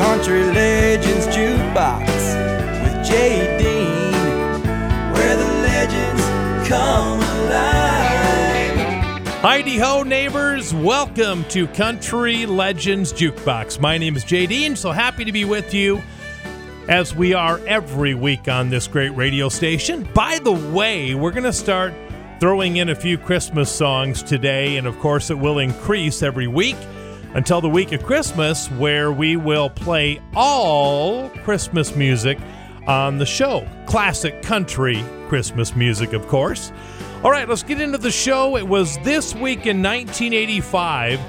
Country Legends Jukebox with Jay Dean, where the legends come alive. Heidi ho, neighbors. Welcome to Country Legends Jukebox. My name is Jay Dean, so happy to be with you as we are every week on this great radio station. By the way, we're going to start throwing in a few Christmas songs today, and of course, it will increase every week until the week of Christmas, where we will play all Christmas music on the show. Classic country Christmas music, of course. All right, let's get into the show. It was this week in 1985.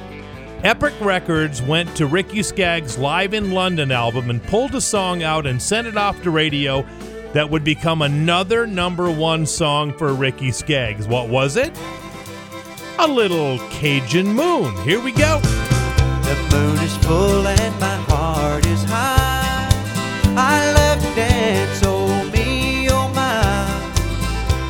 Epic Records went to Ricky Skaggs' Live in London album and pulled a song out and sent it off to radio that would become another number one song for Ricky Skaggs. What was it? A little Cajun Moon. Here we go. The moon is full and my heart is high. I love to dance, oh me, oh my.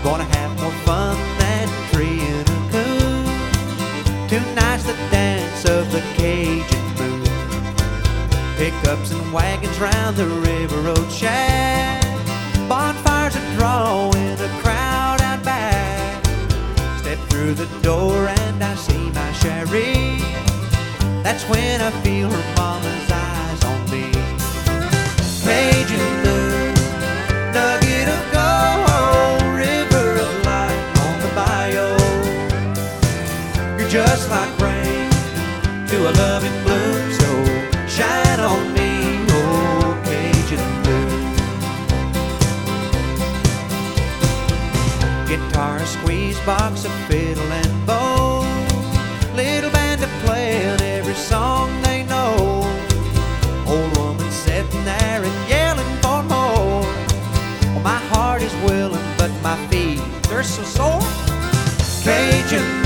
Gonna have more fun than a tree in a coon. Tonight's the dance of the Cajun moon. Pickups and wagons round the river oh road shack. Bonfires a crowd out back. Step through the door and I see my. That's when I feel her mama's eyes on me. Cajun moon, nugget of gold, river of light on the bayou. You're just like rain to a loving bloom, so shine on me, oh. Guitar, squeeze box, a fiddle and so sore. Cajun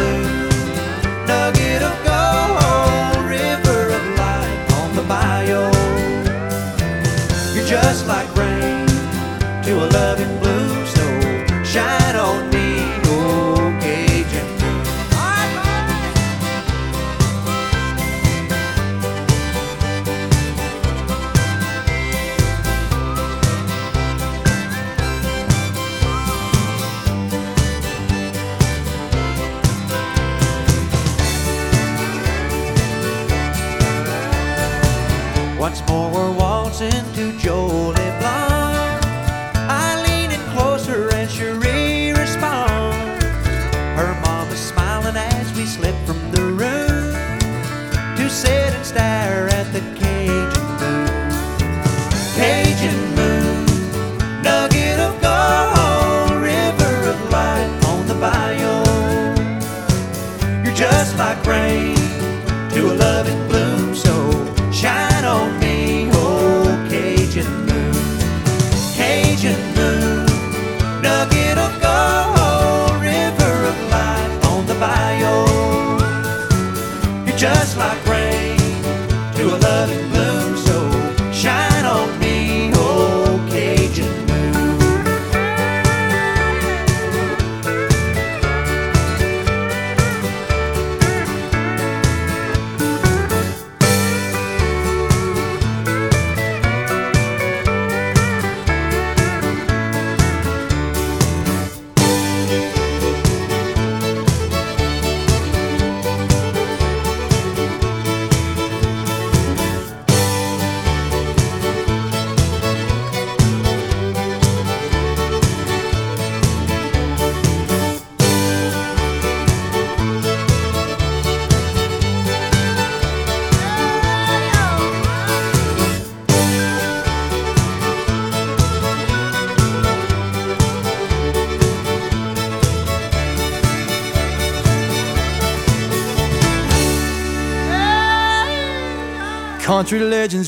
just like rain to a loving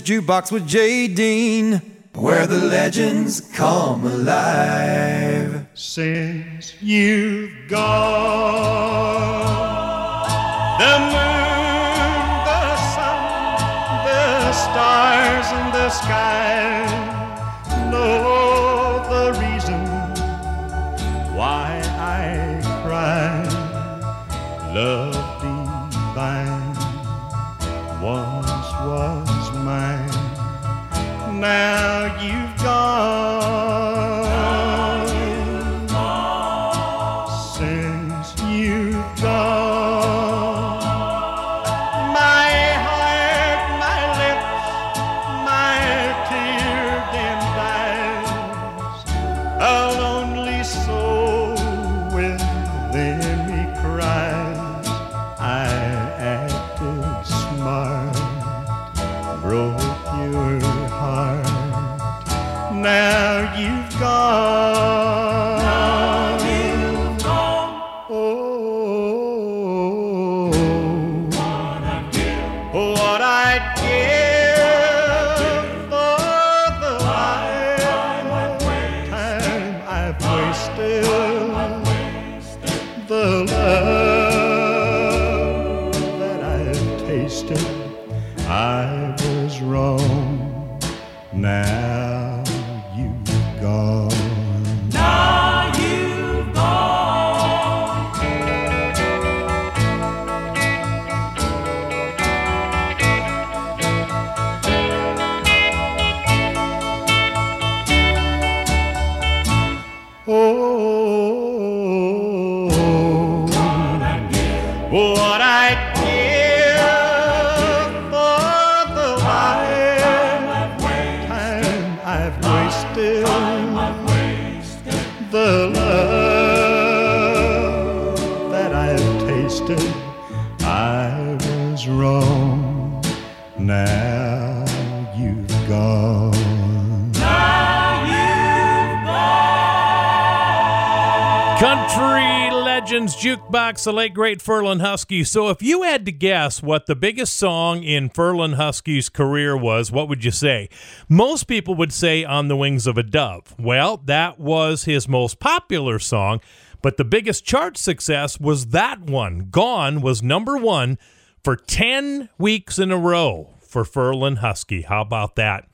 Jukebox with Jay Dean, where the legends come alive. since you've gone. The moon, the sun, the stars in the sky Oh, Jukebox, the late great Ferlin Husky. So, if you had to guess what the biggest song in Ferlin Husky's career was, what would you say? Most people would say On the Wings of a Dove. Well, that was his most popular song, but the biggest chart success was that one. Gone was number one for 10 weeks in a row for Ferlin Husky. How about that?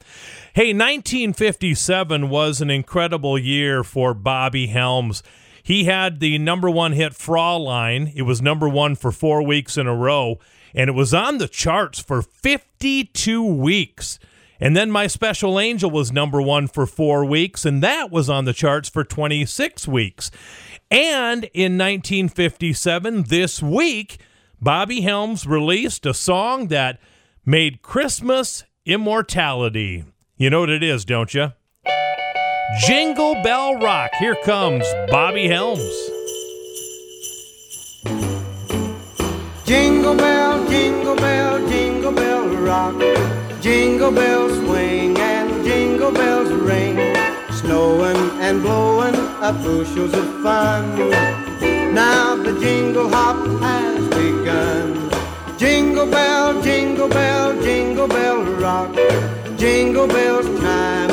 Hey, 1957 was an incredible year for Bobby Helms. He had the number one hit Fraulein. It was number one for four weeks in a row, and it was on the charts for 52 weeks. And then My Special Angel was number one for four weeks, and that was on the charts for 26 weeks. And in 1957, this week, Bobby Helms released a song that made Christmas immortality. You know what it is, don't you? Jingle Bell Rock. Here comes Bobby Helms. Jingle bell, jingle bell, jingle bell rock. Jingle bells swing and jingle bells ring. Snowing and blowing up bushels of fun. Now the jingle hop has begun. Jingle bell, jingle bell, jingle bell rock. Jingle bells and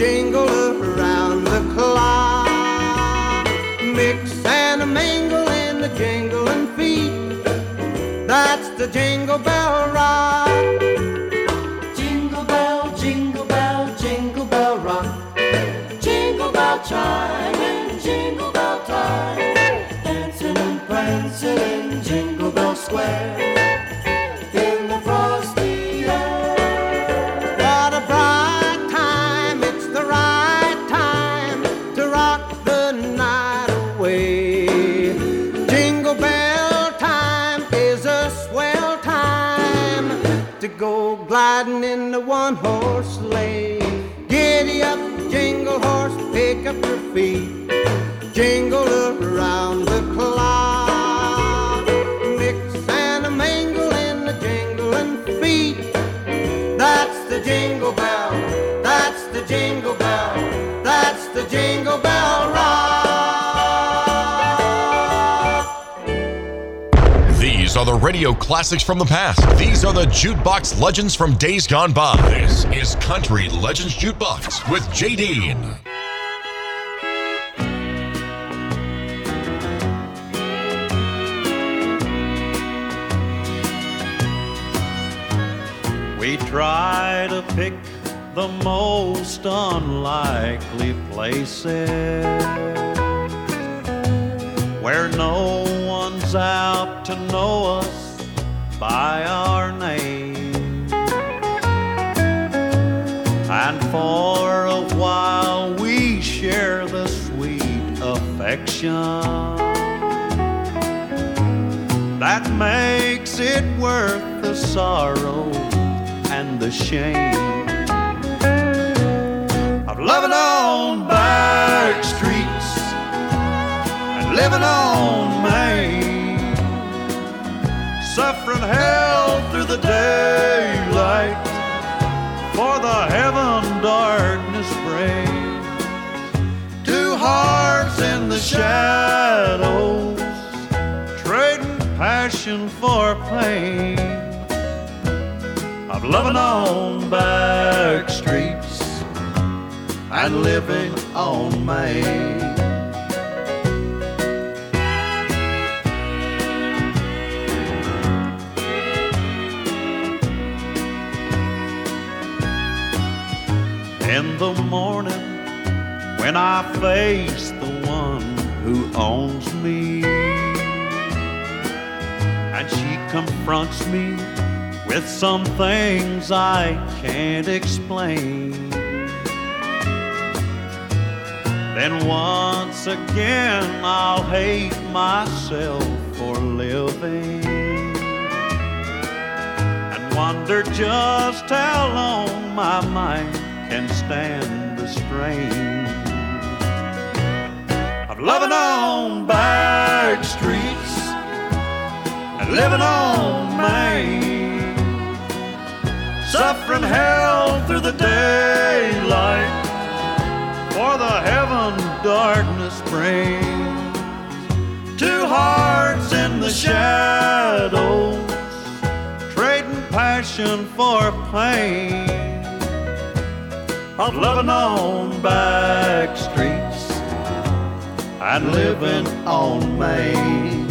Jingle around the clock. Mix and a mingle in the jingling feet. That's the jingle bell rock. Jingle bell, jingle bell, jingle bell rock. Jingle bell chime and jingle bell time. Dancing and prancing in Jingle Bell Square. One horse sleigh. Giddy up, jingle horse, pick up your feet. Jingle around the clock. Mix and a mingle in the jingling feet. That's the jingle bell. That's the jingle bell. That's the jingle bell rock. Are the radio classics from the past. These are the jukebox legends from days gone by. This is Country Legends Jukebox with Dean. We try to pick the most unlikely places where no out to know us by our name. And for a while we share the sweet affection that makes it worth the sorrow and the shame of loving on back streets and living on Main, suffering hell through the daylight for the heaven darkness brings. Two hearts in the shadows, trading passion for pain of loving on back streets and living on Main. In the morning, when I face the one who owns me, and she confronts me with some things I can't explain. Then once again I'll hate myself for living and wonder just how long my mind can stand the strain of loving on back streets and living on Main suffering hell through the daylight for the heaven darkness brings. Two hearts in the shadows, trading passion for pain. Of loving on back streets and living on Main.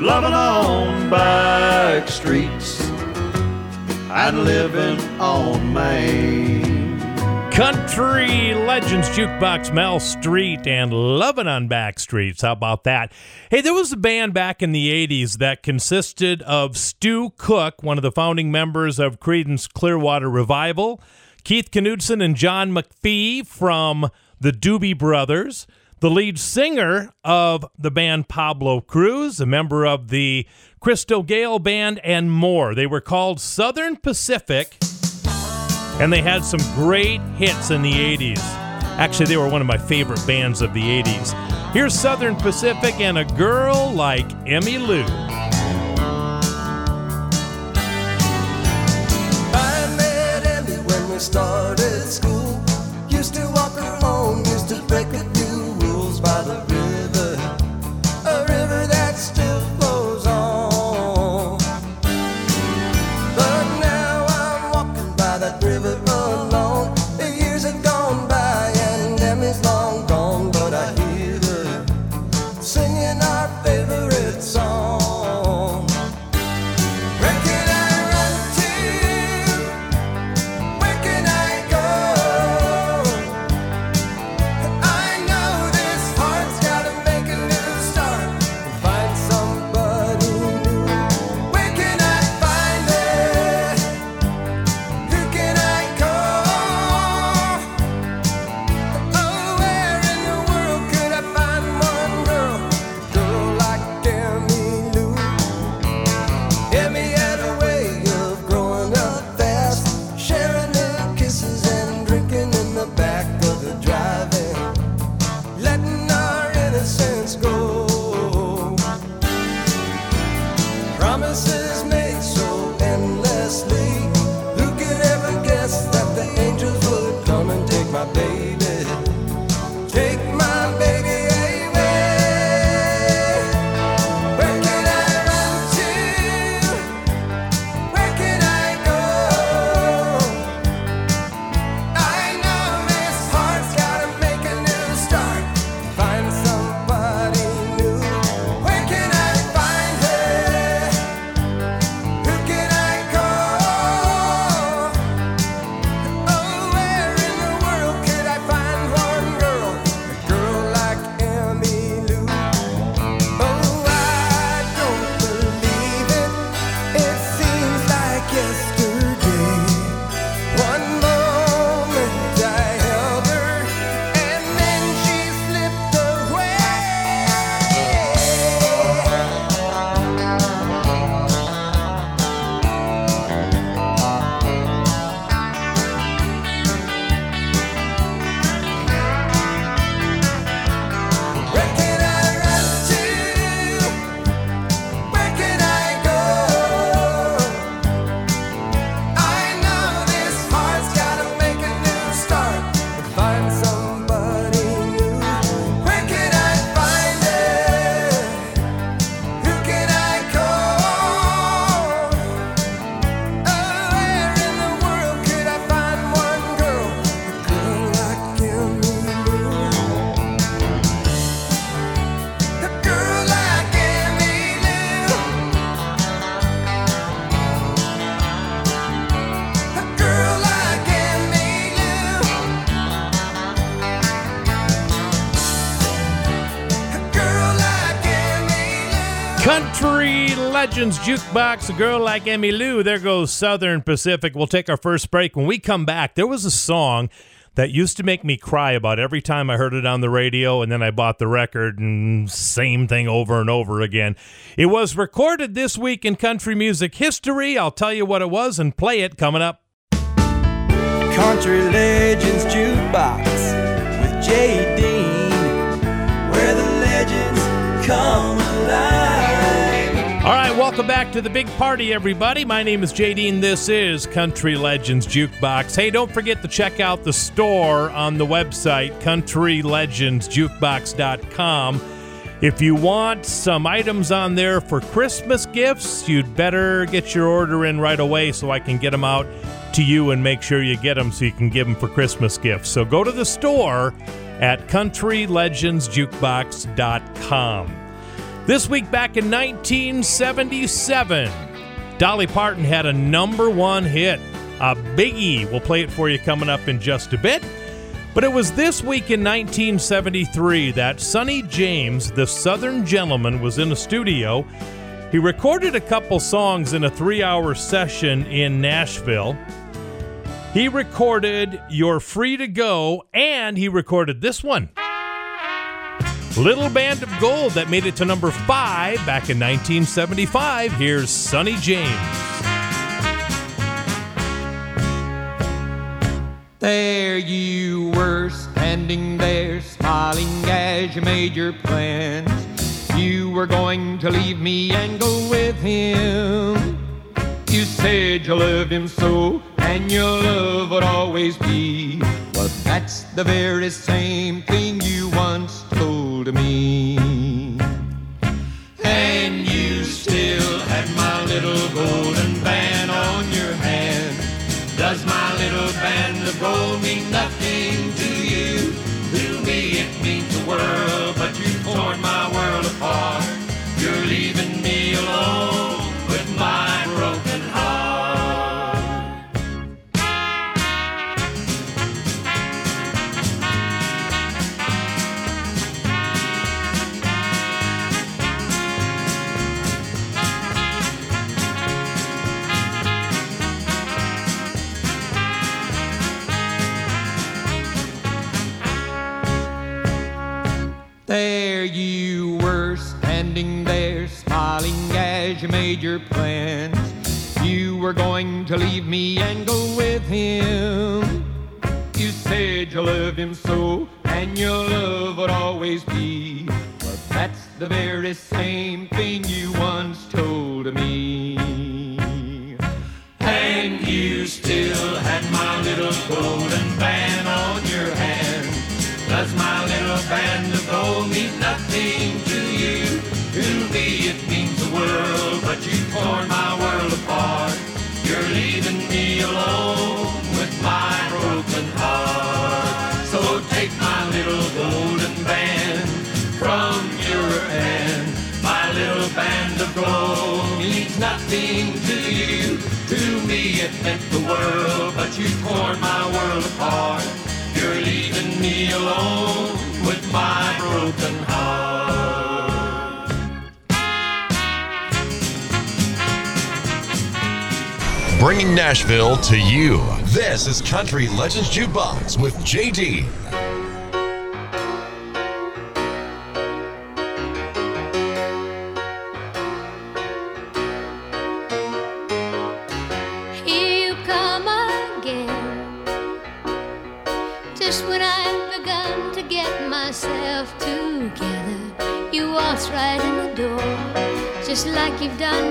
Loving on back streets and living on Main. Country Legends Jukebox Mel Street and Lovin' on Back Streets. How about that? Hey, there was a band back in the 80s that consisted of Stu Cook, one of the founding members of Creedence Clearwater Revival, Keith Knudsen and John McFee from the Doobie Brothers, the lead singer of the band Pablo Cruise, a member of the Crystal Gayle Band, and more. They were called Southern Pacific and they had some great hits in the 80s. Actually, they were one of my favorite bands of the 80s. Here's Southern Pacific and a girl like Emmy Lou. I met Emmy when we started school. Jukebox, a girl like Emmy Lou. There goes Southern Pacific. We'll take our first break. When we come back, there was a song that used to make me cry about every time I heard it on the radio, and then I bought the record, and same thing over and over again. It was recorded this week in country music history. I'll tell you what it was and play it coming up. Country Legends Jukebox with Dean, where the legends come welcome back to the big party, everybody. My name is JD, and this is Country Legends Jukebox. Hey, don't forget to check out the store on the website, countrylegendsjukebox.com. If you want some items on there for Christmas gifts, you'd better get your order in right away so I can get them out to you and make sure you get them so you can give them for Christmas gifts. So go to the store at countrylegendsjukebox.com. This week back in 1977, Dolly Parton had a number one hit, uh, a biggie. We'll play it for you coming up in just a bit. But it was this week in 1973 that Sonny James, the Southern gentleman, was in a studio. He recorded a couple songs in a three hour session in Nashville. He recorded You're Free to Go, and he recorded this one. Little Band of Gold that made it to number five back in 1975. Here's Sonny James. There you were, standing there, smiling as you made your plans. You were going to leave me and go with him. You said you loved him so, and your love would always be. Well, that's the very same thing you once told me. And you still had my little golden band on your hand. Does my little band of gold mean nothing to you? To me it means the world, but you torn my world apart. Me and go with him. You said you loved him so, and your love would always be. But that's the very same world, but you torn my world apart. You're leaving me alone with my broken heart. Bringing Nashville to you. This is Country Legends Jukebox with JD. You've done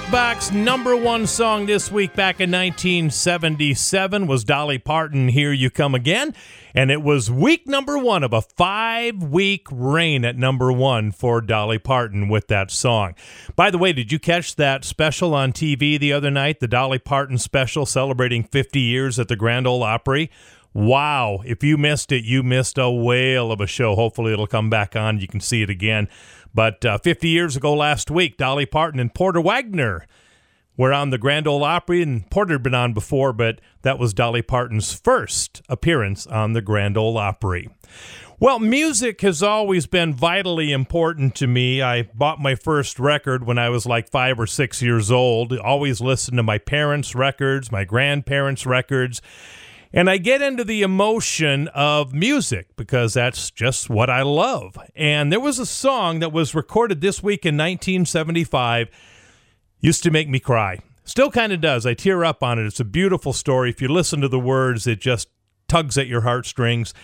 Jukebox number one song this week back in 1977 was Dolly Parton, Here You Come Again. And it was week number one of a five week reign at number one for Dolly Parton with that song. By the way, did you catch that special on TV the other night? The Dolly Parton special celebrating 50 years at the Grand Ole Opry? Wow. If you missed it, you missed a whale of a show. Hopefully, it'll come back on. You can see it again. But uh, 50 years ago last week, Dolly Parton and Porter Wagoner were on the Grand Ole Opry, and Porter had been on before, but that was Dolly Parton's first appearance on the Grand Ole Opry. Well, music has always been vitally important to me. I bought my first record when I was like five or six years old. Always listened to my parents' records, my grandparents' records. And I get into the emotion of music because that's just what I love. And there was a song that was recorded this week in 1975, used to make me cry. Still kind of does. I tear up on it. It's a beautiful story. If you listen to the words, it just tugs at your heartstrings.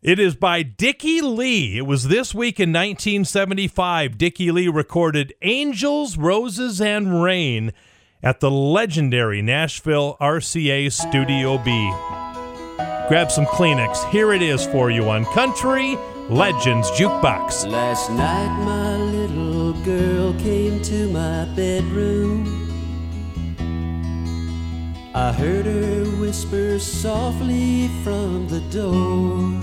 It is by Dickie Lee. It was this week in 1975. Dickie Lee recorded Angels, Roses, and Rain at the legendary Nashville RCA Studio B. Grab some Kleenex. Here it is for you on Country Legends Jukebox. Last night, my little girl came to my bedroom. I heard her whisper softly from the door.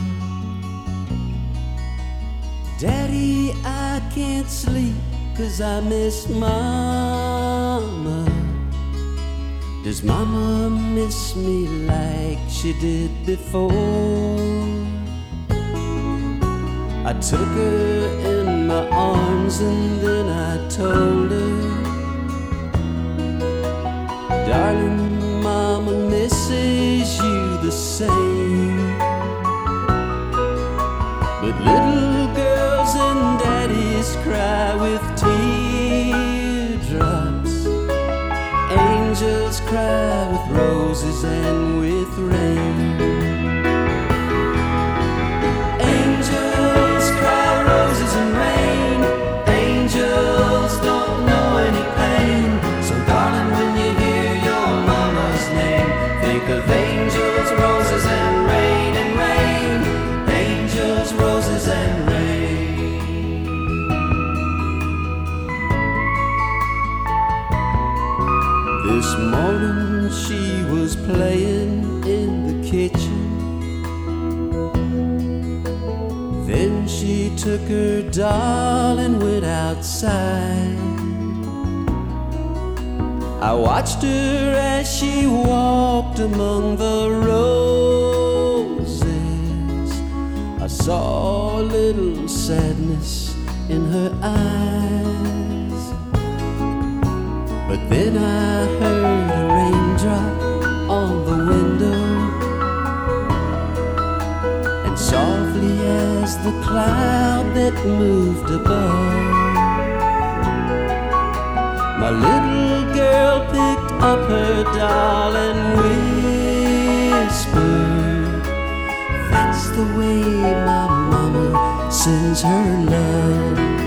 Daddy, I can't sleep 'cause I miss Mama. Does Mama miss me like she did before? I took her in my arms and then I told her, Darling, Mama misses you the same. Roses and doll and went outside. I watched her as she walked among the roses. I saw a little sadness in her eyes. But then I heard a raindrop on the window. And softly as the cloud that moved above, my little girl picked up her doll and whispered, That's the way my mama sends her love.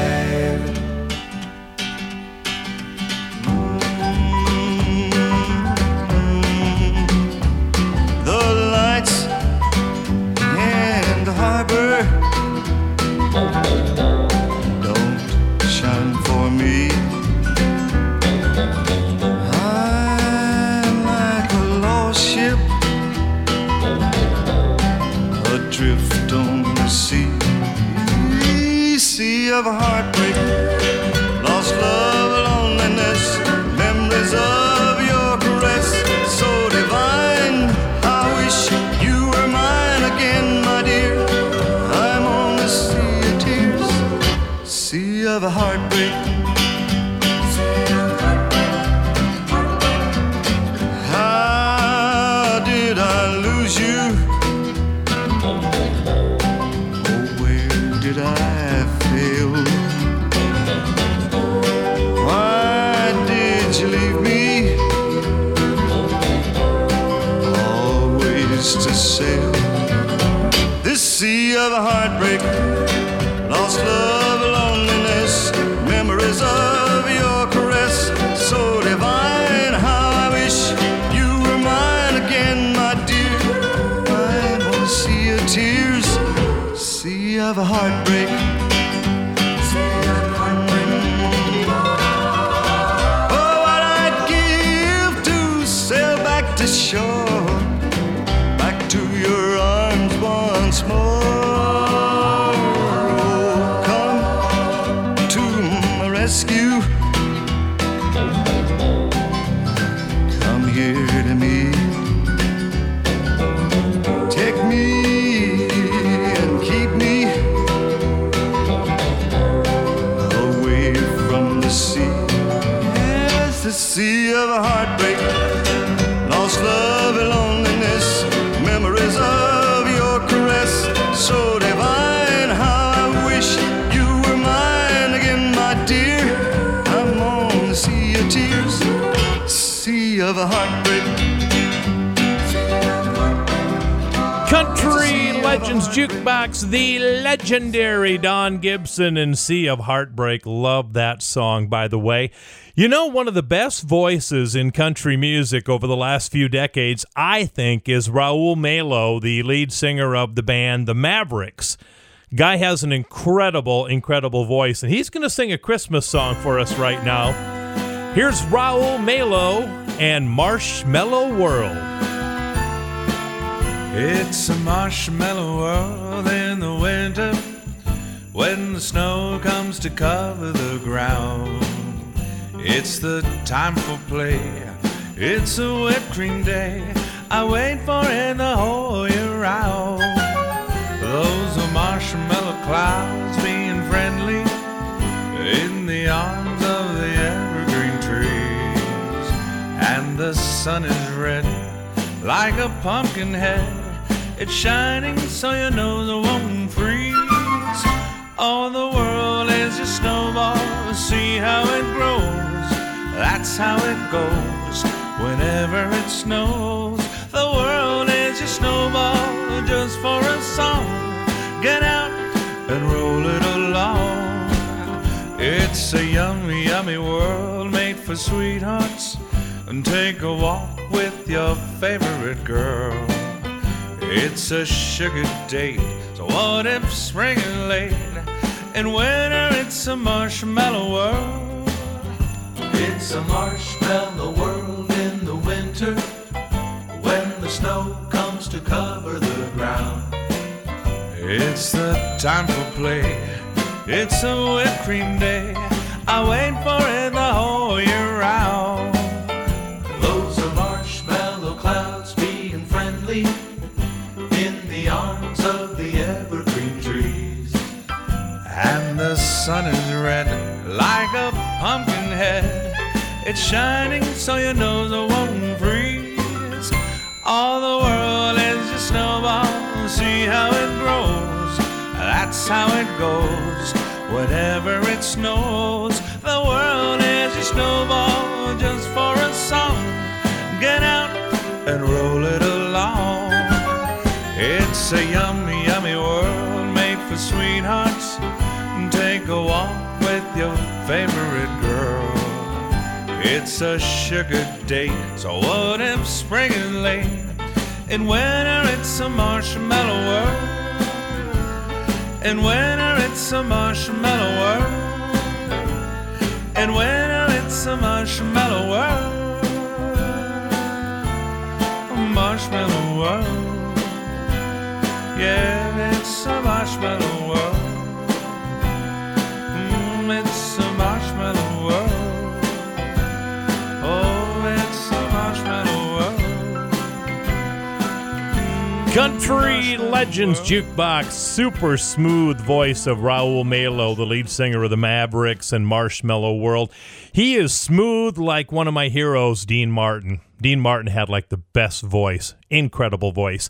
Heartbreak. How did I lose you? Oh, where did I fail? Why did you leave me? Always to sail this sea of heartbreak, Jukebox, the legendary Don Gibson and Sea of Heartbreak. Love that song, by the way. You know, one of the best voices in country music over the last few decades, I think, is Raul Malo, the lead singer of the band The Mavericks. Guy has an incredible, incredible voice, and he's going to sing a Christmas song for us right now. Here's Raul Malo and Marshmallow World. It's a marshmallow world in the winter when the snow comes to cover the ground. It's the time for play. It's a whipped cream day. I wait for it the whole year round. Those are marshmallow clouds being friendly in the arms of the evergreen trees. And the sun is red like a pumpkin head. It's shining so your nose won't freeze. Oh, the world is a snowball. See how it grows. That's how it goes whenever it snows. The world is a snowball just for a song. Get out and roll it along. It's a yummy, yummy world made for sweethearts. And take a walk with your favorite girl. It's a sugar date, so what if spring is late? In winter, it's a marshmallow world. It's a marshmallow world in the winter when the snow comes to cover the ground. It's the time for play. It's a whipped cream day. I wait for it the whole year sun is red like a pumpkin head. It's shining so your nose won't freeze. All the world is a snowball. See how it grows. That's how it goes. Whenever it snows, the world is a snowball just for a song. Get out and roll it along. It's a yummy, A walk with your favorite girl. It's a sugar date, so what if spring is late? In winter, it's a marshmallow world. In winter, it's a marshmallow world. In winter, it's a marshmallow world. Marshmallow world Yeah it's a marshmallow world. Country Legends. Jukebox, super smooth voice of Raul Malo, the lead singer of the Mavericks and Marshmallow World. He is smooth like one of my heroes, Dean Martin. Dean Martin had like the best voice, incredible voice.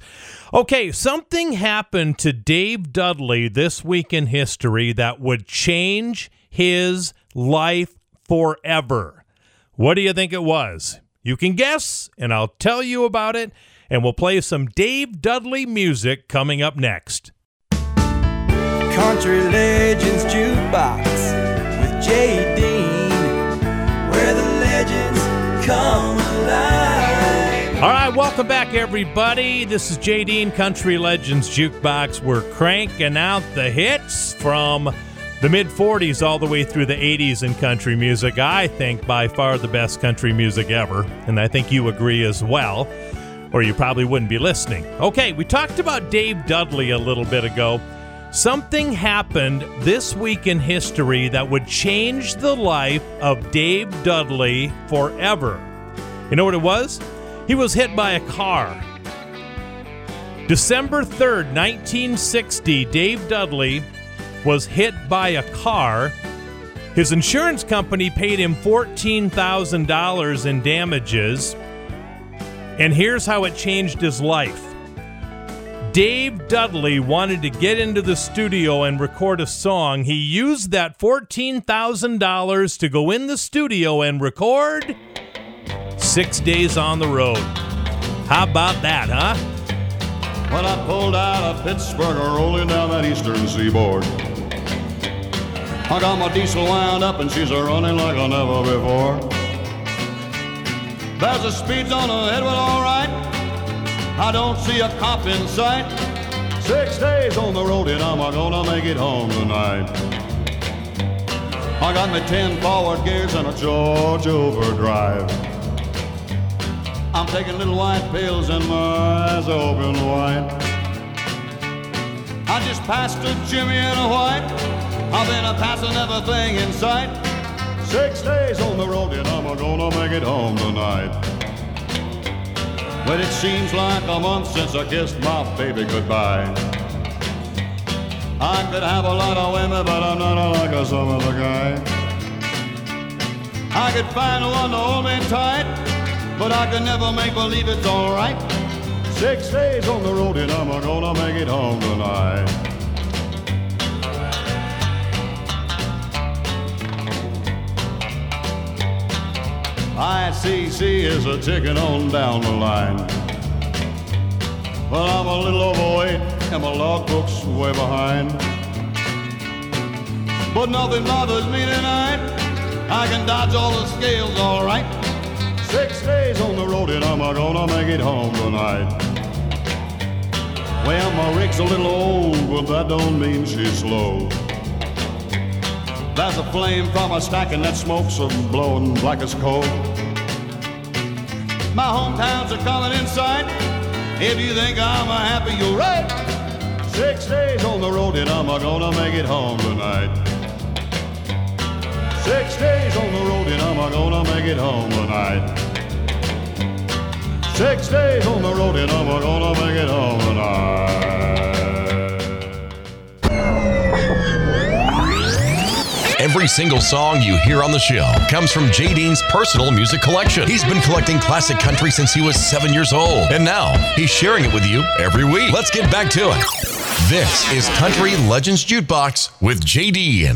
Okay, something happened to Dave Dudley this week in history that would change his life forever. What do you think it was? You can guess, and I'll tell you about it and we'll play some Dave Dudley music coming up next. Country Legends Jukebox with Jay Dean, where the legends come alive. All right, welcome back, everybody. This is Jay Dean, Country Legends Jukebox. We're cranking out the hits from the mid 40s all the way through the 80s in country music. I think by far the best country music ever, and I think you agree as well or you probably wouldn't be listening. Okay, we talked about Dave Dudley a little bit ago. Something happened this week in history that would change the life of Dave Dudley forever. You know what it was? He was hit by a car. December 3rd, 1960, Dave Dudley was hit by a car. His insurance company paid him $14,000 in damages. And here's how it changed his life. Dave Dudley wanted to get into the studio and record a song. He used that $14,000 to go in the studio and record six days on the road. How about that, huh? When I pulled out of Pittsburgh, rolling down that eastern seaboard. I got my diesel wound up and she's a running like I never before. There's a speed zone ahead, well, all right. I don't see a cop in sight. Six days on the road and I'm gonna make it home tonight. I got me ten forward gears and a George overdrive. I'm taking little white pills and my eyes open wide. I just passed a Jimmy and a white. I've been a passing everything in sight. Six days on the road and I'm gonna make it home tonight. But it seems like a month since I kissed my baby goodbye. I could have a lot of women, but I'm not a like a some other guy. I could find a one to hold me tight, but I could never make believe it's alright. Six days on the road and I'm gonna make it home tonight. ICC is a ticking on down the line. But I'm a little overweight and my logbook's way behind. But nothing bothers me tonight. I can dodge all the scales all right. Six days on the road and I'm gonna make it home tonight. Well, my rig's a little old, but that don't mean she's slow. There's a flame from a stack and that smoke's a blowing black as coal. My hometowns are coming in sight. If you think I'm happy, you're right. Six days on the road and I'm gonna make it home tonight. Six days on the road and I'm gonna make it home tonight. Six days on the road and I'm gonna make it home tonight. Every single song you hear on the show comes from Jay Dean's personal music collection. He's been collecting classic country since he was seven years old, and now he's sharing it with you every week. Let's get back to it. This is Country Legends Jukebox with Jay Dean.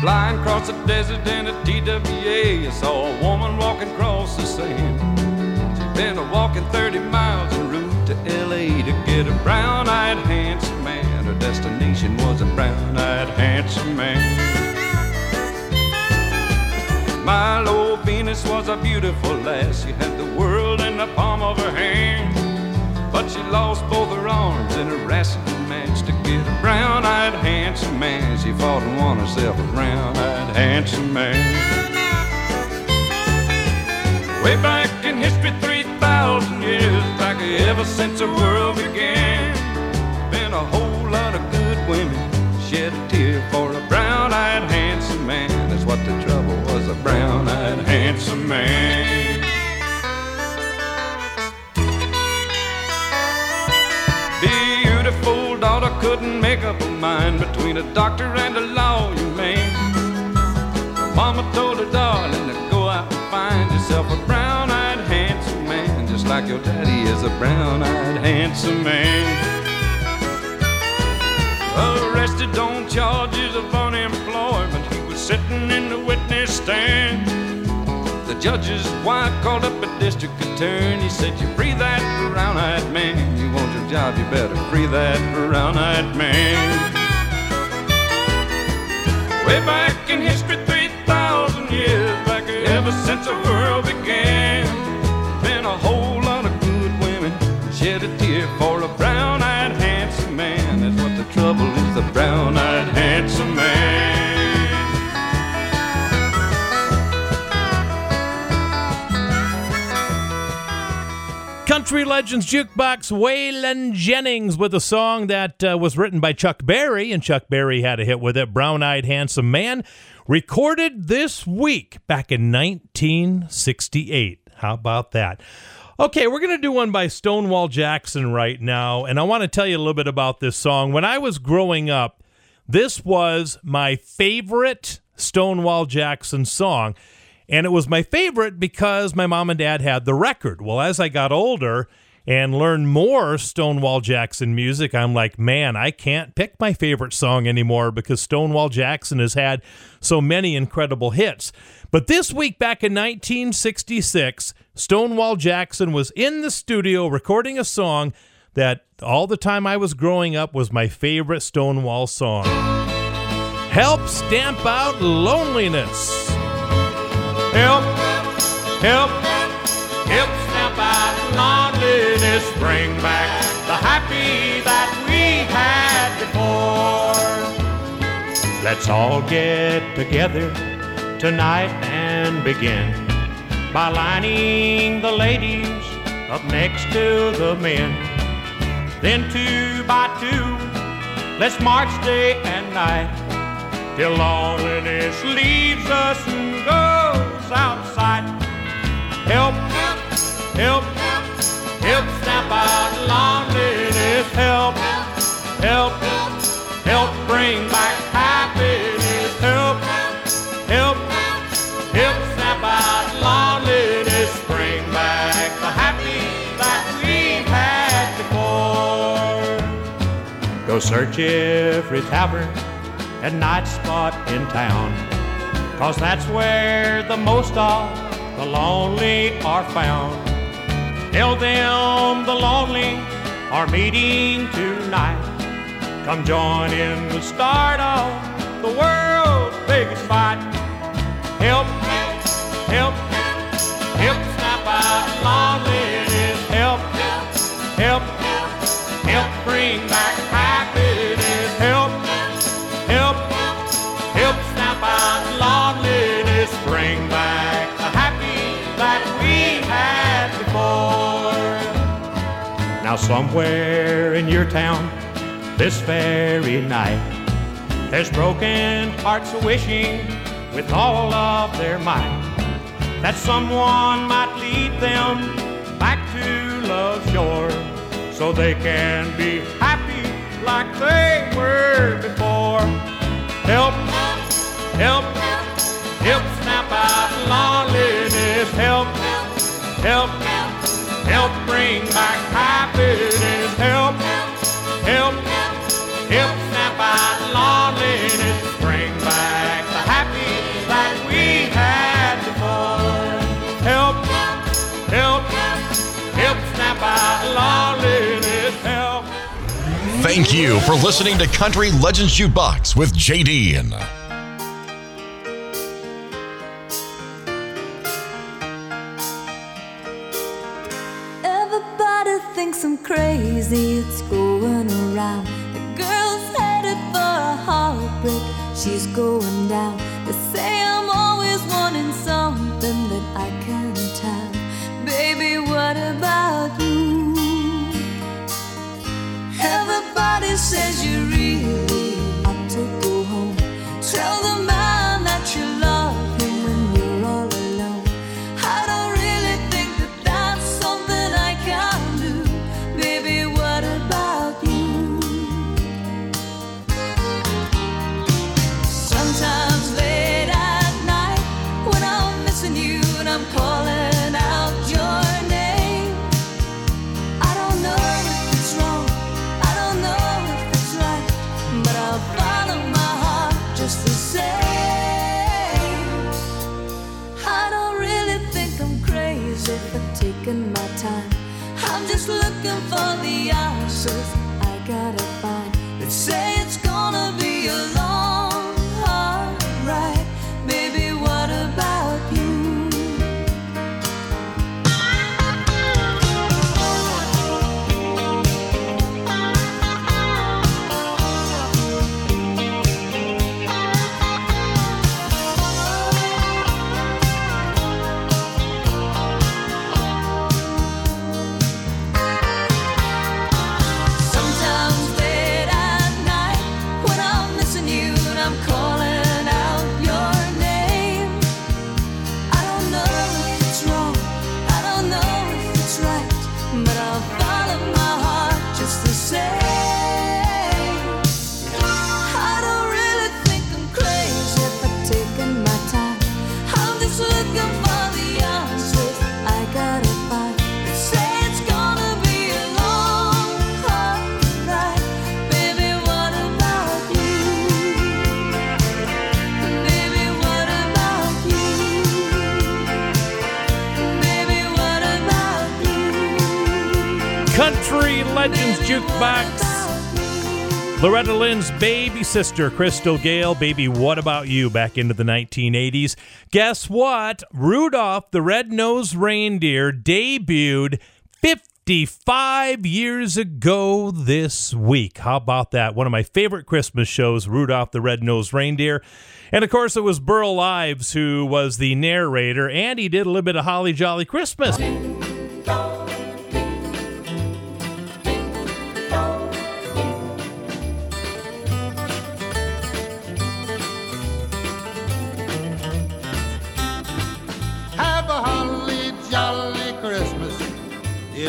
Flying across the desert in a TWA, I saw a woman walking across the sand. She'd been a walking 30 miles Get a brown eyed handsome man. Her destination was a brown eyed handsome man. My Milo Venus was a beautiful lass. She had the world in the palm of her hand. But she lost both her arms in a wrestling match to get a brown eyed handsome man. She fought and won herself a brown eyed handsome man. Way back in history, 3,000 years back, ever since the world began, been a whole lot of good women shed a tear for a brown eyed handsome man. That's what the trouble was, a brown eyed handsome man. Beautiful daughter couldn't make up her mind between a doctor and a lawyer man. Mama told her darling to go out and find yourself a just like your daddy is a brown-eyed handsome man. Arrested on charges of unemployment, he was sitting in the witness stand. The judge's wife called up a district attorney, said, "You free that brown-eyed man. You want your job, you better free that brown-eyed man." Way back in history, 3,000 years back, ever since the world began, been a whole shed a tear for a brown-eyed handsome man. That's what the trouble is, the brown-eyed handsome man. Country Legends Jukebox, Waylon Jennings with a song that uh, was written by Chuck Berry, and Chuck Berry had a hit with it, Brown Eyed Handsome Man, recorded this week back in 1968. How about that? Okay, we're going to do one by Stonewall Jackson right now, and I want to tell you a little bit about this song. When I was growing up, this was my favorite Stonewall Jackson song. And it was my favorite because my mom and dad had the record. Well, as I got older and learned more Stonewall Jackson music, I'm like, man, I can't pick my favorite song anymore because Stonewall Jackson has had so many incredible hits. But this week, back in 1966, Stonewall Jackson was in the studio recording a song that all the time I was growing up was my favorite Stonewall song. Help Stamp Out Loneliness. Help, help, help stamp out loneliness, bring back the happy that we had before. Let's all get together tonight and begin by lining the ladies up next to the men. Then two by two, let's march day and night till loneliness leaves us and goes outside. Help, help, help snap out loneliness. Help, help, help bring back Go search every tavern and night spot in town. Cause that's where the most of the lonely are found. Tell them the lonely are meeting tonight. Come join in the start of the world's biggest fight. Help, help, help snap out loneliness. Help, help, help Now somewhere in your town, this very night, there's broken hearts wishing with all of their might that someone might lead them back to love's shore so they can be happy like they were before. Help, help, help snap out loneliness. Help, help, help bring back happiness. Help, help, help snap out loneliness. Bring back the happy that we had before. Help, help, help snap out loneliness. Help. Thank you for listening to Country Legends Jukebox with JD. Crazy, it's going around. The girl's headed for a heartbreak, she's going down. They say I'm always wanting something that I can't have. Baby, what about you? Everybody says you looking for sister, Crystal Gayle, Baby What About You, back into the 1980s. Guess what? Rudolph the Red-Nosed Reindeer debuted 55 years ago this week. How about that? One of my favorite Christmas shows, Rudolph the Red-Nosed Reindeer. And of course, it was Burl Ives who was the narrator, and he did a little bit of Holly Jolly Christmas.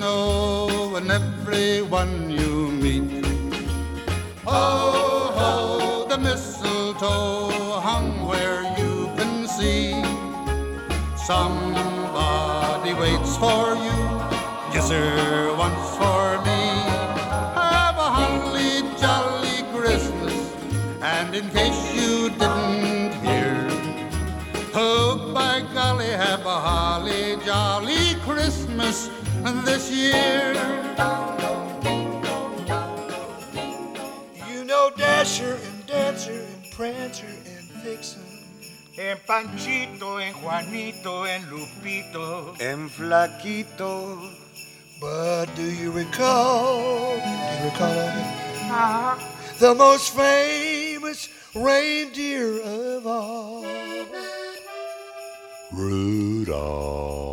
know and everyone you meet. Oh, ho, the mistletoe hung where you can see. Somebody waits for you. Kiss her once for this year. You know Dasher and Dancer and Prancer and Vixen and Panchito and Juanito and Lupito And Flaquito. But do you recall? Do you recall uh-huh. the most famous reindeer of all? Rudolph.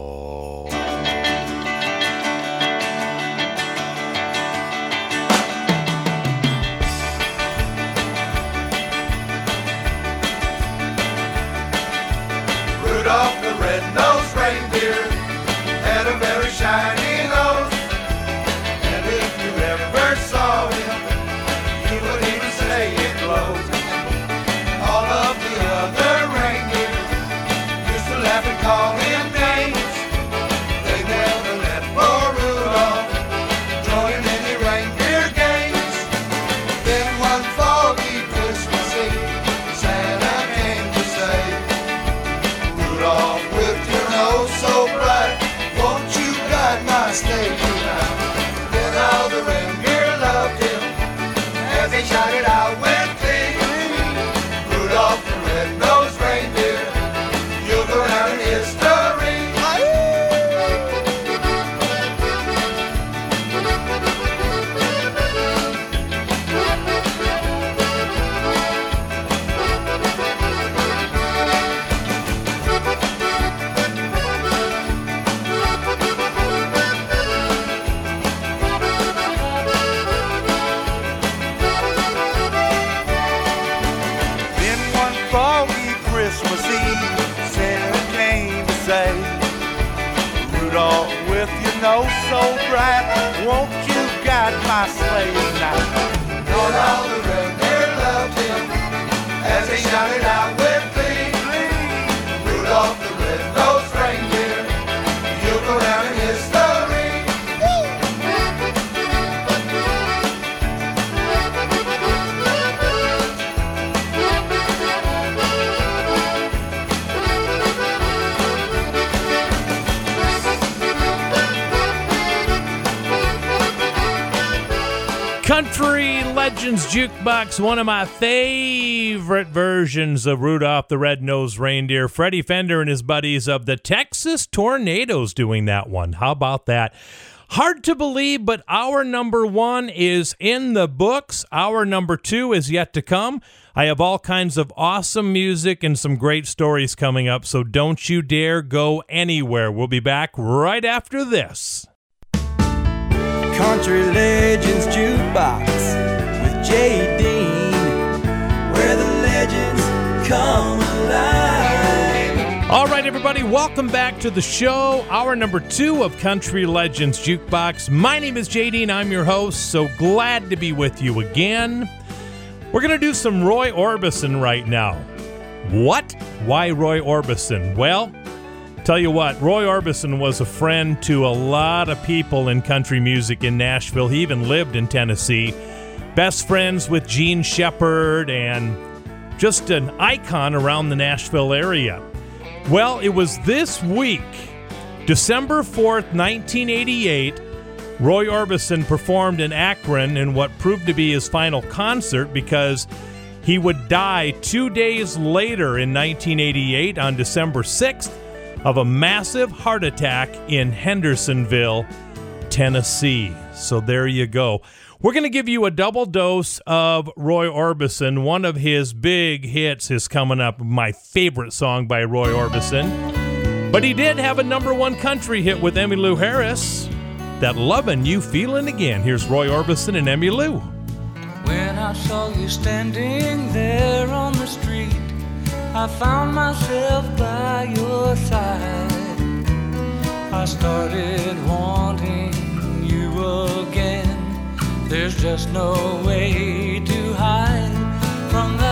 Won't you guide my sleigh tonight? Rudolph the reindeer loved him as he shouted out Country Legends Jukebox, one of my favorite versions of Rudolph the Red-Nosed Reindeer. Freddie Fender and his buddies of the Texas Tornadoes doing that one. How about that? Hard to believe, but our number one is in the books. Our number two is yet to come. I have all kinds of awesome music and some great stories coming up, so don't you dare go anywhere. We'll be back right after this. Country Legends Jukebox with Jay Dean, where the legends come alive. All right, everybody, welcome back to the show. Hour number two of Country Legends Jukebox. My name is JD and I'm your host, so glad to be with you again. We're going to do some Roy Orbison right now. What? Why Roy Orbison? Well, tell you what, Roy Orbison was a friend to a lot of people in country music in Nashville. He even lived in Tennessee. Best friends with Jean Shepard and just an icon around the Nashville area. Well, it was this week, December 4th, 1988, Roy Orbison performed in Akron in what proved to be his final concert because he would die two days later in 1988 on December 6th of a massive heart attack in Hendersonville, Tennessee. So there you go. We're going to give you a double dose of Roy Orbison. One of his big hits is coming up, my favorite song by Roy Orbison. But he did have a number one country hit with Emmylou Harris. That Lovin' You Feelin' Again. Here's Roy Orbison and Emmylou. When I saw you standing there on the street, I found myself by your side. I started wanting you again. There's just no way to hide from that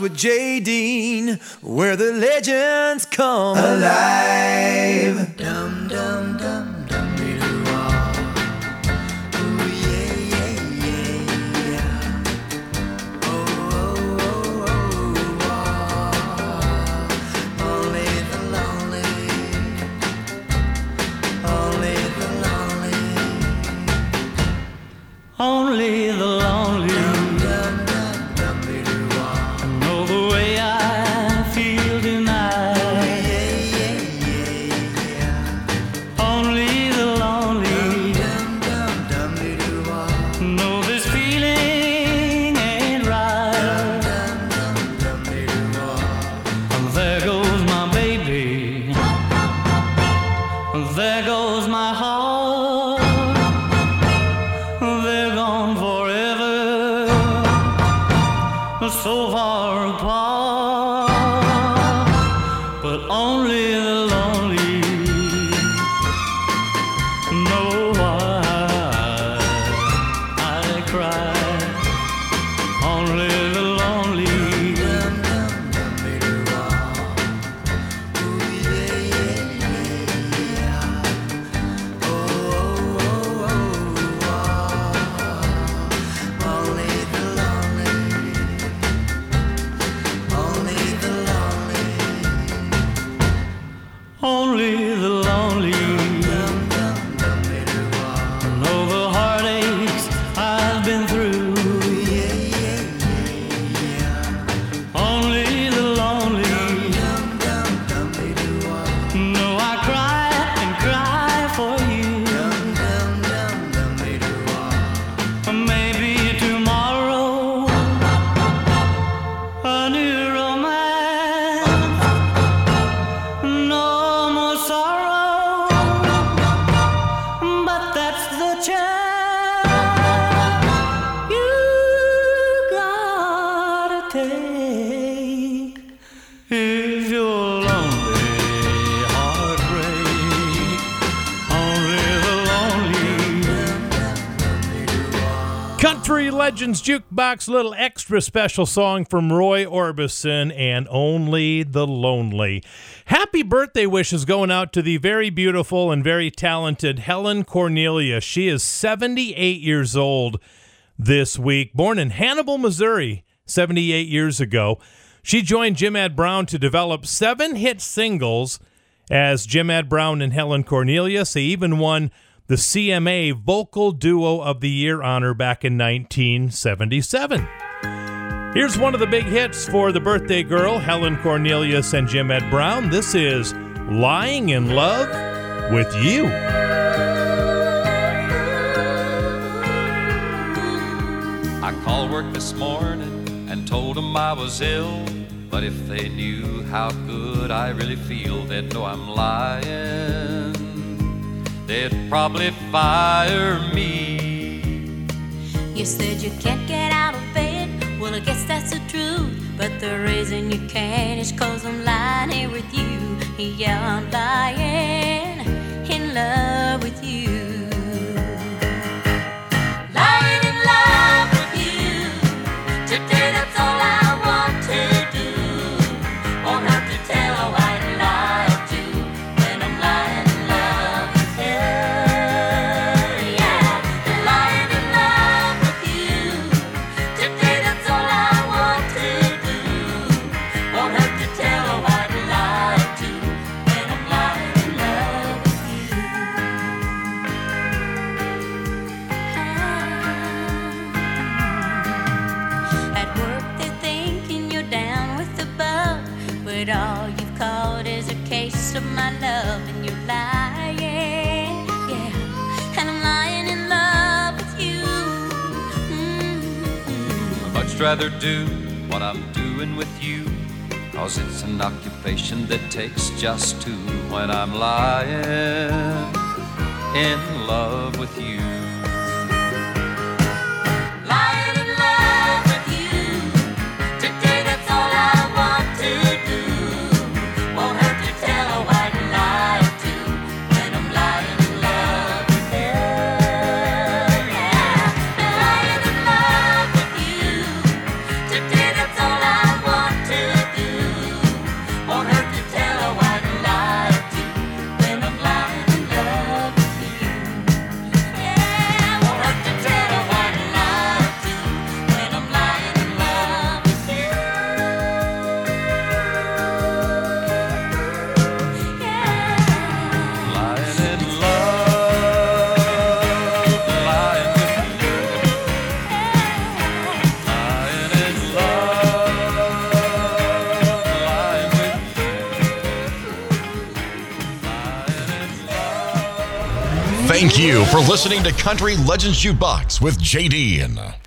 with Jay Dean, where the legends come alive. Legends Jukebox, little extra special song from Roy Orbison and Only the Lonely. Happy birthday wishes going out to the very beautiful and very talented Helen Cornelius. She is 78 years old this week, born in Hannibal, Missouri, 78 years ago. She joined Jim Ed Brown to develop seven hit singles as Jim Ed Brown and Helen Cornelius. They even won the CMA Vocal Duo of the Year honor back in 1977. Here's one of the big hits for the birthday girl, Helen Cornelius and Jim Ed Brown. This is Lying in Love with You. I called work this morning and told them I was ill. But if they knew how good I really feel, they'd know I'm lying. They'd probably fire me. You said you can't get out of bed. Well, I guess that's the truth. But the reason you can't is cause I'm lying here with you. Yeah, I'm lying in love with you. Lying in love with you. Today, that's all rather do what I'm doing with you. Cause it's an occupation that takes just two when I'm lying in love with you. For listening to Country Legends Jukebox with JD.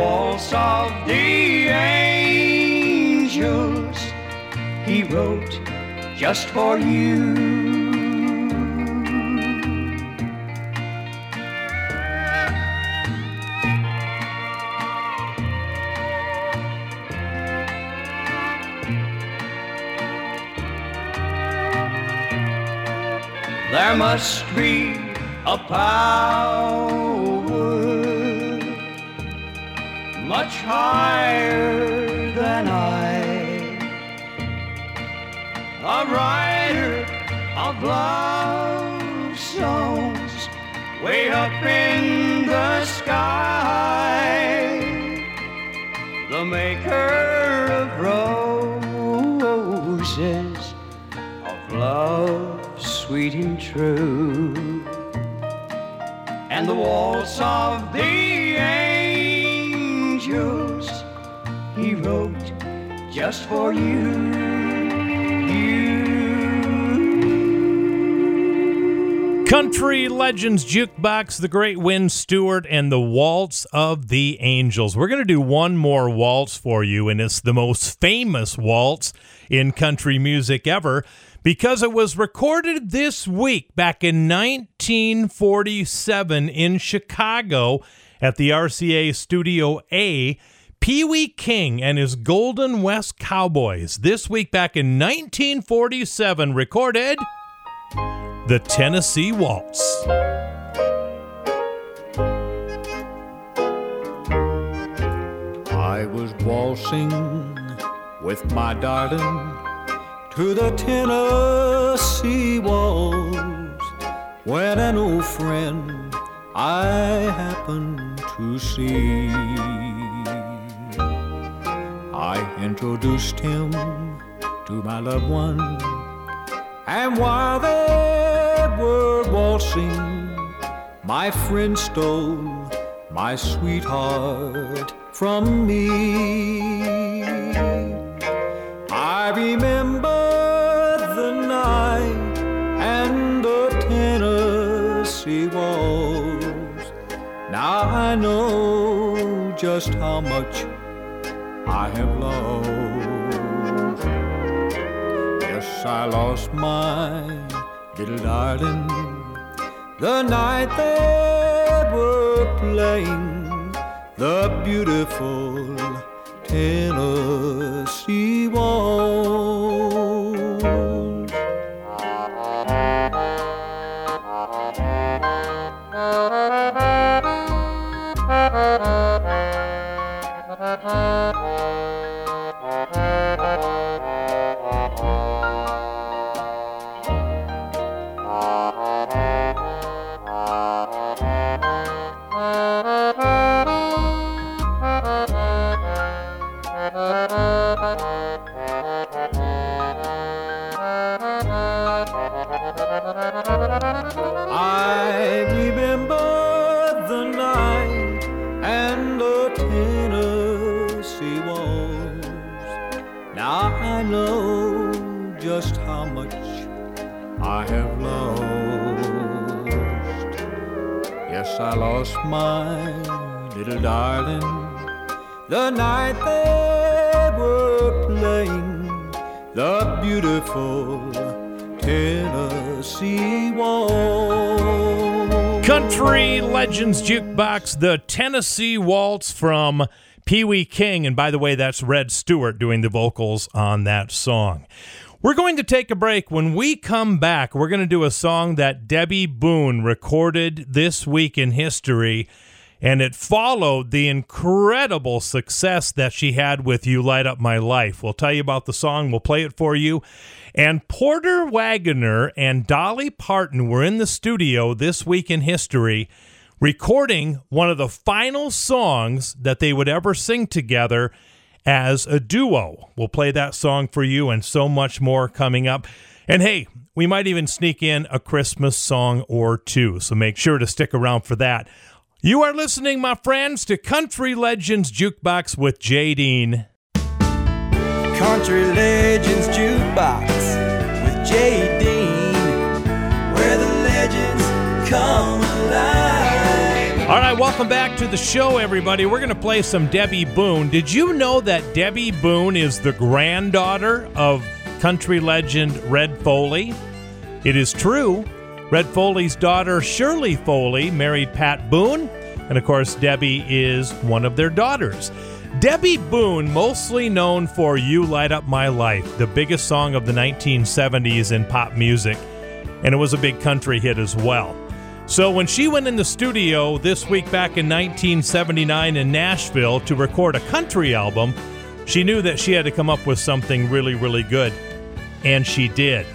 Waltz of the angels he wrote just for you. There must be a power much higher than I, a writer of love songs way up in the sky, the maker of roses of love sweet and true, and the waltz of the just for you. Country Legends Jukebox, The Great Wynn Stewart, and The Waltz of the Angels. We're going to do one more waltz for you, and it's the most famous waltz in country music ever because it was recorded this week back in 1947 in Chicago at the RCA Studio A. Pee Wee King and his Golden West Cowboys this week back in 1947 recorded the Tennessee Waltz. I was waltzing with my darling to the Tennessee waltz when an old friend I happened to see. I introduced him to my loved one, and while they were waltzing, my friend stole my sweetheart from me. I remember the night and the Tennessee waltz. Now I know just how much I have lost. Yes, I lost my little darling the night they were playing the beautiful Tennessee waltz. Thank Yes, I lost my little darling the night they were playing the beautiful Tennessee Waltz. Country Legends Jukebox, the Tennessee Waltz from Pee Wee King. And by the way, that's Redd Stewart doing the vocals on that song. We're going to take a break. When we come back, we're going to do a song that Debbie Boone recorded this week in history. And it followed the incredible success that she had with You Light Up My Life. We'll tell you about the song, we'll play it for you. And Porter Wagoner and Dolly Parton were in the studio this week in history recording one of the final songs that they would ever sing together as a duo. We'll play that song for you and so much more coming up. And hey, we might even sneak in a Christmas song or two, so make sure to stick around for that. You are listening, my friends, to Country Legends Jukebox with Jay Dean. Country Legends Jukebox with Jay Dean, where the legends come alive. All right, welcome back to the show, everybody. We're going to play some Debbie Boone. Did you know that Debbie Boone is the granddaughter of country legend Red Foley? It is true. Red Foley's daughter, Shirley Foley, married Pat Boone, and of course, Debbie is one of their daughters. Debbie Boone, mostly known for You Light Up My Life, the biggest song of the 1970s in pop music, and it was a big country hit as well. So when she went in the studio this week back in 1979 in Nashville to record a country album, she knew that she had to come up with something really, really good. And she did.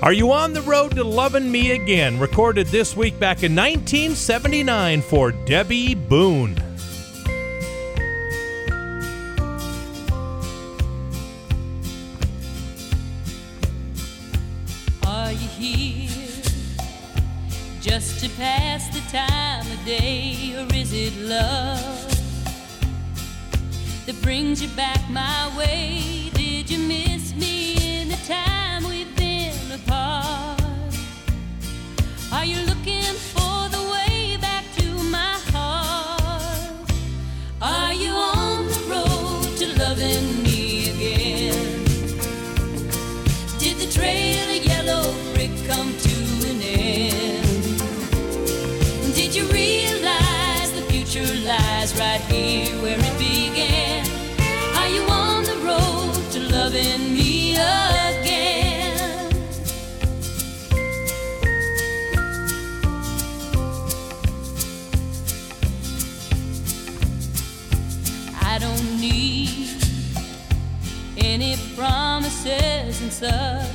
Are You on the Road to Loving Me Again? Recorded this week back in 1979 for Debbie Boone. Just to pass the time of day, or is it love that brings you back my way? Did you miss me in the time we've been apart? Are you looking promises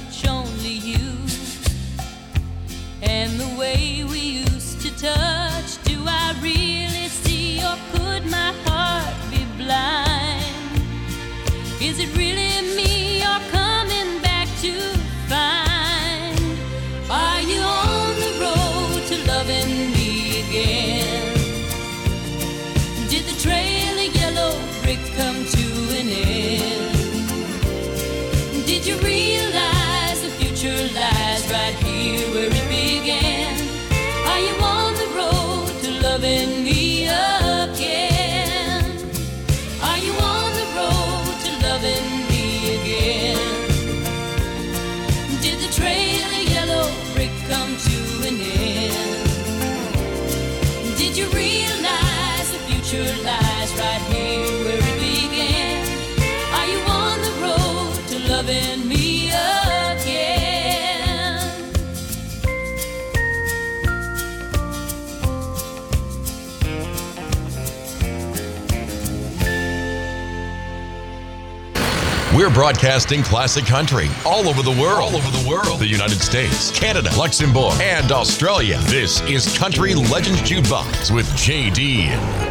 We're broadcasting classic country all over the world. All over the world. The United States, Canada, Luxembourg, and Australia. This is Country Legends Jukebox with JD.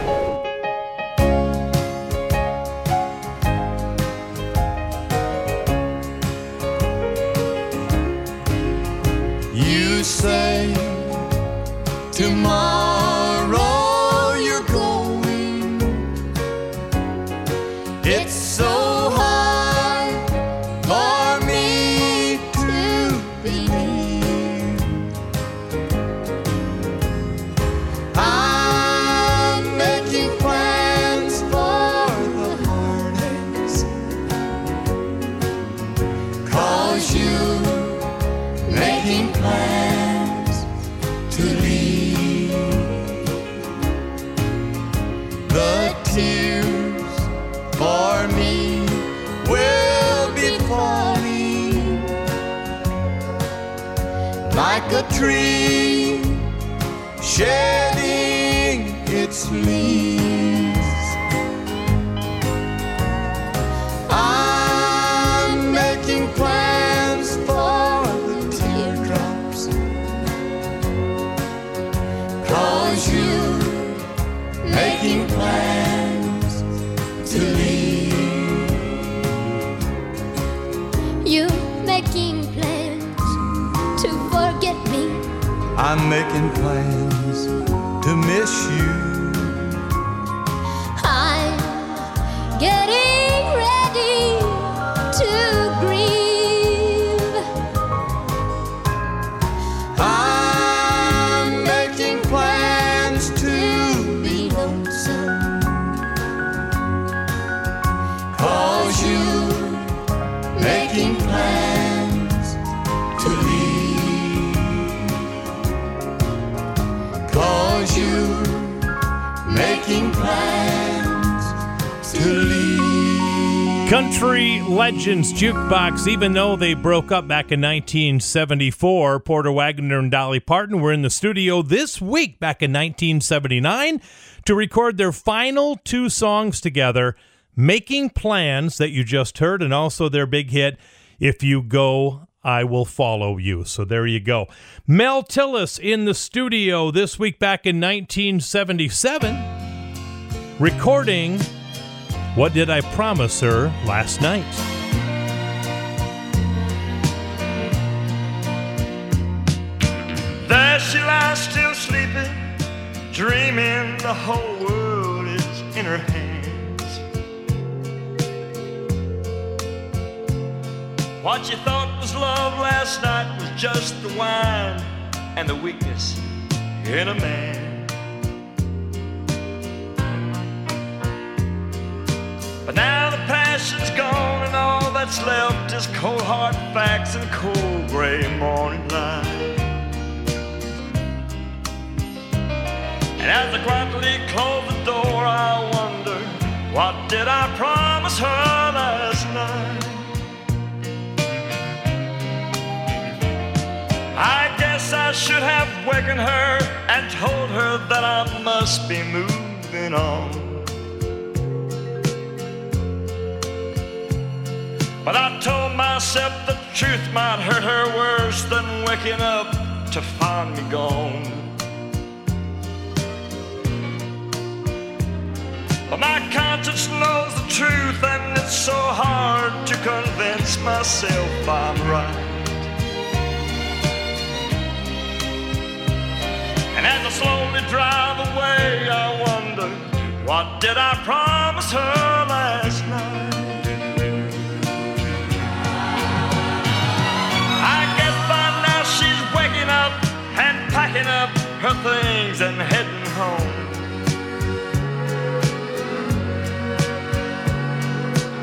Making plans to leave. Country Legends Jukebox, even though they broke up back in 1974, Porter Wagoner and Dolly Parton were in the studio this week back in 1979 to record their final two songs together, Making Plans, that you just heard, and also their big hit, If You Go, I Will Follow You. So there you go. Mel Tillis in the studio this week back in 1977, recording what Did I Promise Her last night? There she lies still sleeping, dreaming the whole world is in her hands. What you thought was love last night was just the wine and the weakness in a man. But now the passion's gone and all that's left is cold hard facts and cold gray morning light. And as I quietly close the door, I wonder what did I promise her last night? I guess I should have wakened her and told her that I must be moving on. But I told myself the truth might hurt her worse than waking up to find me gone. But my conscience knows the truth, and it's so hard to convince myself I'm right. And as I slowly drive away, I wonder what did I promise her last night? I guess by now she's waking up and packing up her things and heading home.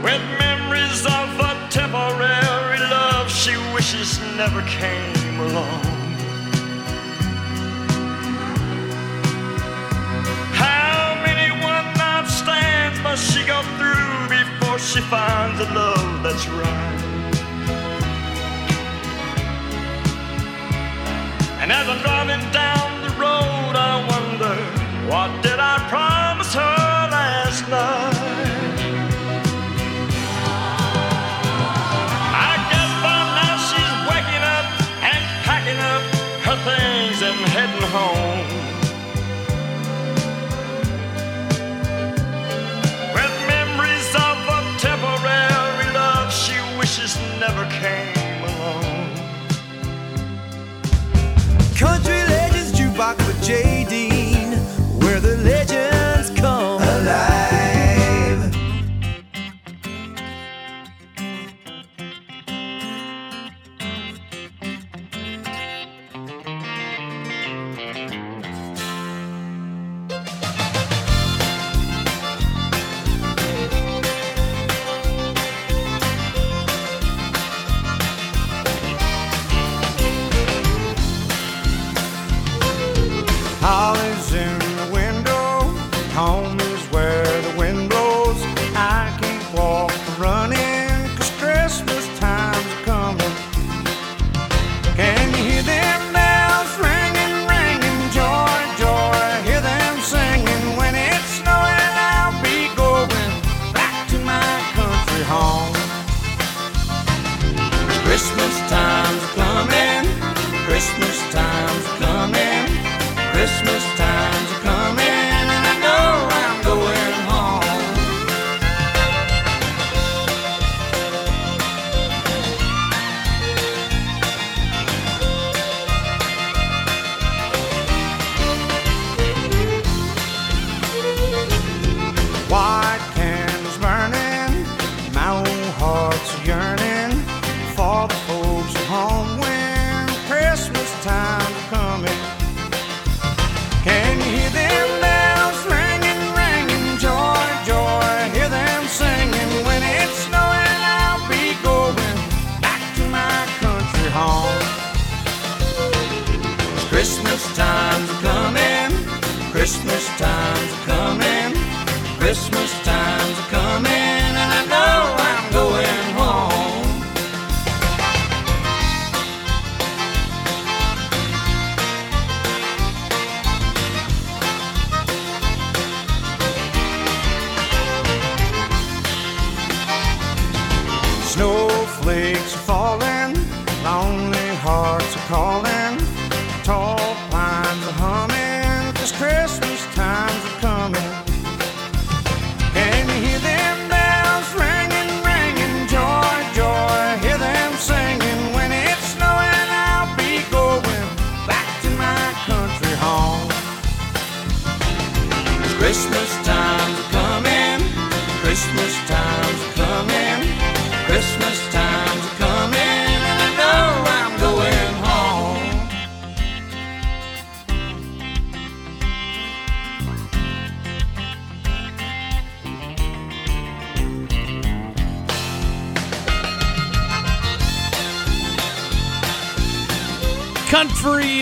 With memories of a temporary love she wishes never came along. Must she go through before she finds a love that's right? And as I'm driving down the road, I wonder what did I promise her never came along. Country Legends Jukebox with J.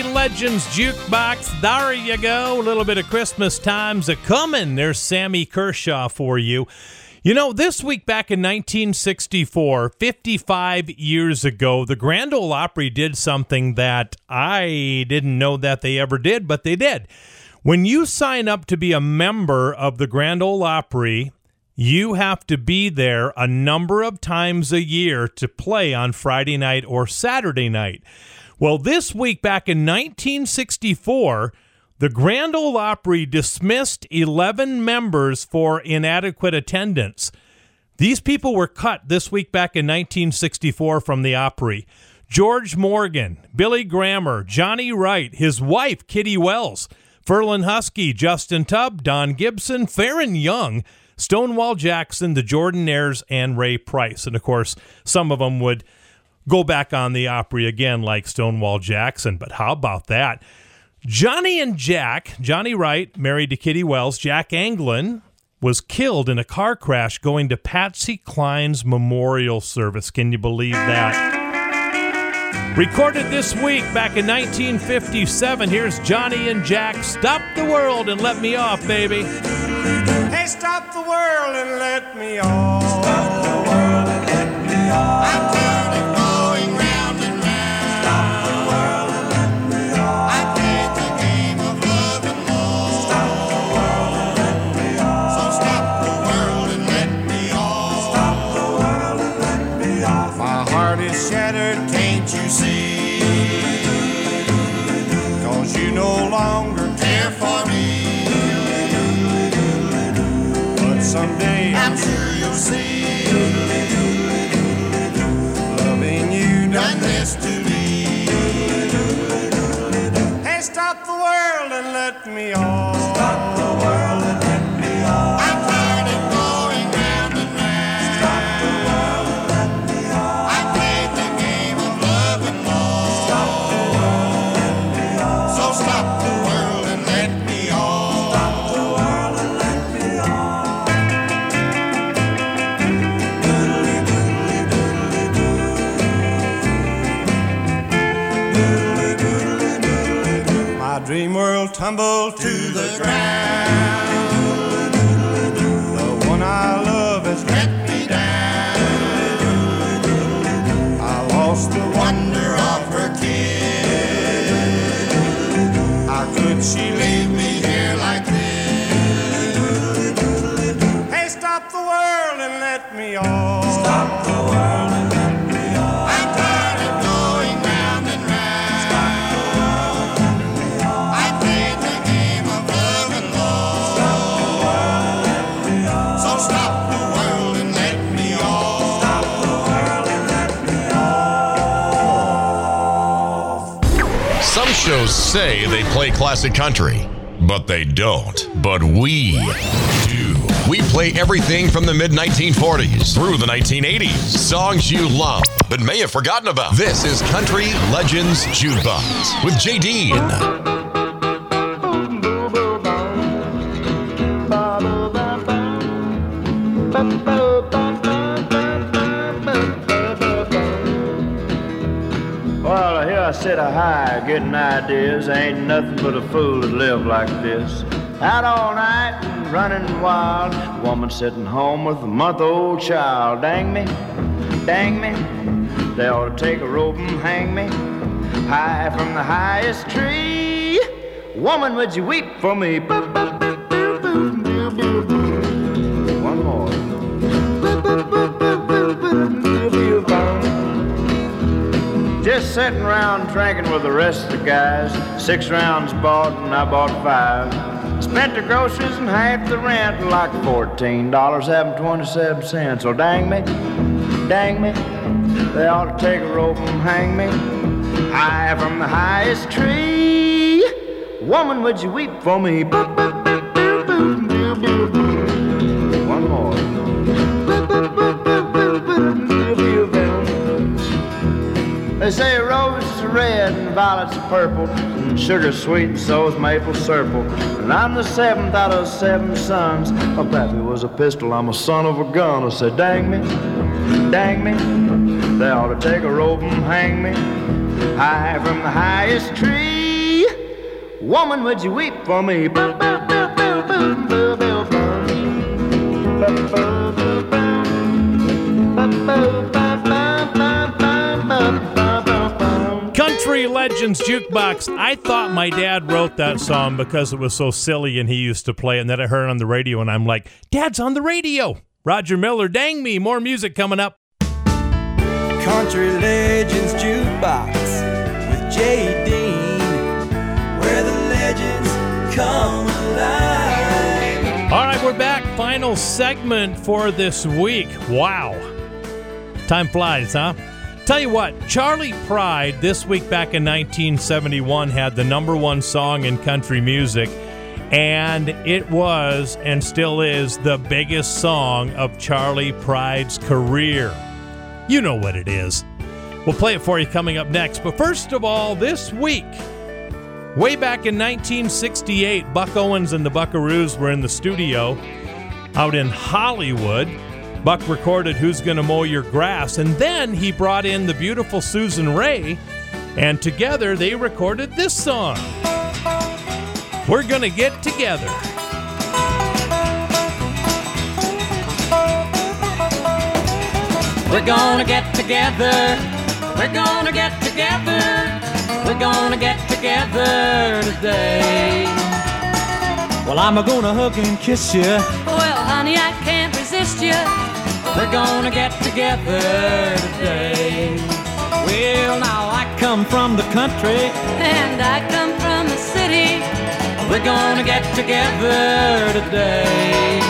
Legends Jukebox. There you go. A little bit of Christmas times a coming. There's Sammy Kershaw for you. You know, this week back in 1964, 55 years ago, the Grand Ole Opry did something that I didn't know that they ever did, but they did. When you sign up to be a member of the Grand Ole Opry, you have to be there a number of times a year to play on Friday night or Saturday night. Well, this week back in 1964, the Grand Ole Opry dismissed 11 members for inadequate attendance. These people were cut this week back in 1964 from the Opry. George Morgan, Billy Grammer, Johnny Wright, his wife, Kitty Wells, Ferlin Husky, Justin Tubb, Don Gibson, Faron Young, Stonewall Jackson, the Jordanaires, and Ray Price. And of course, some of them would go back on the Opry again, like Stonewall Jackson. But how about that? Johnny and Jack, Johnny Wright, married to Kitty Wells, Jack Anglin was killed in a car crash going to Patsy Cline's memorial service. Can you believe that? Recorded this week back in 1957. Here's Johnny and Jack. Stop the world and let me off, baby. Hey, stop the world and let me off. Stop the world and let me off. Shattered, can't you see? Cause you no longer care for me. But someday I'm sure you'll see. Loving you done this to me. Hey, stop the world and let me off. Tumbled to the ground. The one I love has let me down. I lost the wonder of her kiss. How could she leave me here like this? Hey, stop the world and let me off. Stop shows say they play classic country, but they don't. But we do. We play everything from the mid 1940s through the 1980s. Songs you love, but may have forgotten about. This is Country Legends Jukebox with J. sit a high, getting ideas. Ain't nothing but a fool to live like this. out all night and running wild. Woman sitting home with a month old child. Dang me, dang me. They ought to take a rope and hang me high from the highest tree. Woman, would you weep for me? Sitting around drinking with the rest of the guys. Six rounds bought and I bought five. Spent the groceries and half the rent, and like fourteen dollars having twenty-seven cents. So dang me, dang me, they ought to take a rope and hang me high from the highest tree. Woman, would you weep for me? One more. They say red and violets are purple, and sugar sweet and so's maple syrup. And I'm the seventh out of seven sons. My pappy was a pistol, I'm a son of a gun. I said, dang me, dang me, they ought to take a rope and hang me high from the highest tree. Woman, would you weep for me? Country Legends Jukebox. I thought my dad wrote that song because it was so silly and he used to play it. And then I heard it on the radio and I'm like, Dad's on the radio. Roger Miller, dang me. More music coming up. Country Legends Jukebox with Jay Dean, where the legends come alive. All right, we're back. Final segment for this week. Wow. Time flies, huh? Tell you what, Charley Pride this week back in 1971 had the number one song in country music, and it was and still is the biggest song of Charley Pride's career. You know what it is. We'll play it for you coming up next. But first of all, this week, way back in 1968, Buck Owens and the Buckaroos were in the studio out in Hollywood. Buck recorded Who's Gonna Mow Your Grass, and then he brought in the beautiful Susan Raye, and together they recorded this song. We're gonna get together. We're gonna get together. We're gonna get together. We're gonna get together today. Well, I'm gonna hug and kiss you. Well, honey, I can't resist you. We're gonna get together today. Well, now I come from the country. And I come from the city. We're gonna get together today.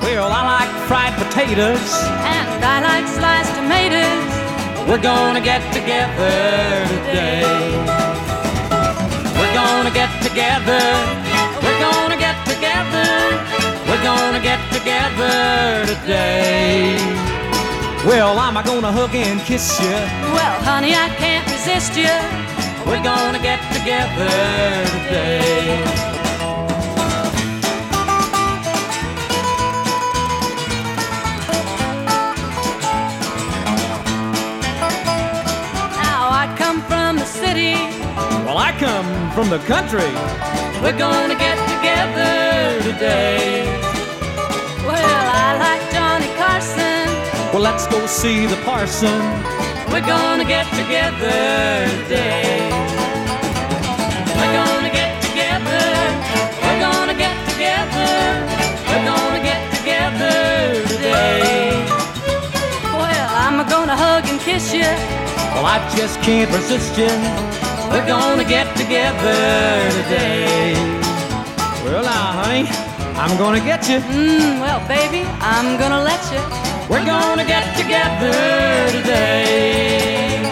Well, I like fried potatoes. And I like sliced tomatoes. We're gonna get together today. We're gonna get together. We're gonna get together. We're gonna get together today. Well, I'm gonna hug and kiss you. Well, honey, I can't resist you. We're gonna get together today. Now I come from the city. Well, I come from the country. We're gonna get together today. Well, let's go see the parson. We're gonna get together today. We're gonna get together. We're gonna get together. We're gonna get together today. Well, I'm gonna hug and kiss you. Well, I just can't resist you. We're gonna get together today. Well, now, honey, I'm gonna get you. Mm, well, baby, I'm gonna let you. We're gonna get together today.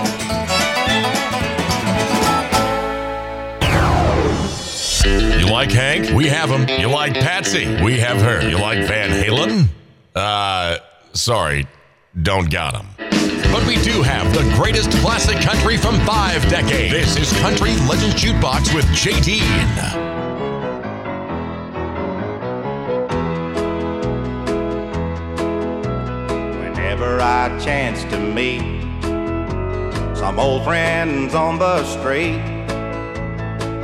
You like Hank? We have him. You like Patsy? We have her. You like Van Halen? Uh, sorry, don't got him. But we do have the greatest classic country from five decades. This is Country Legends Jukebox with J. I chance to meet some old friends on the street,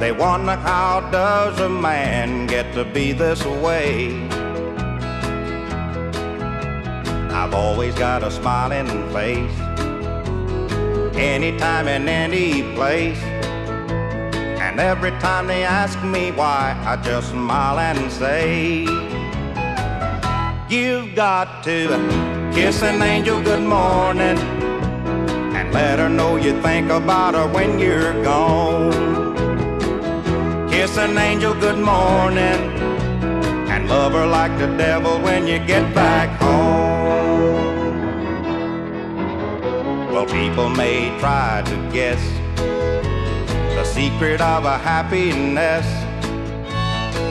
They wonder how does a man get to be this way? I've always got a smiling face, anytime and any place. And every time they ask me why, I just smile and say, You've got to kiss an angel good morning and let her know you think about her when you're gone. Kiss an angel good morning and love her like the devil when you get back home. Well, people may try to guess the secret of a happiness.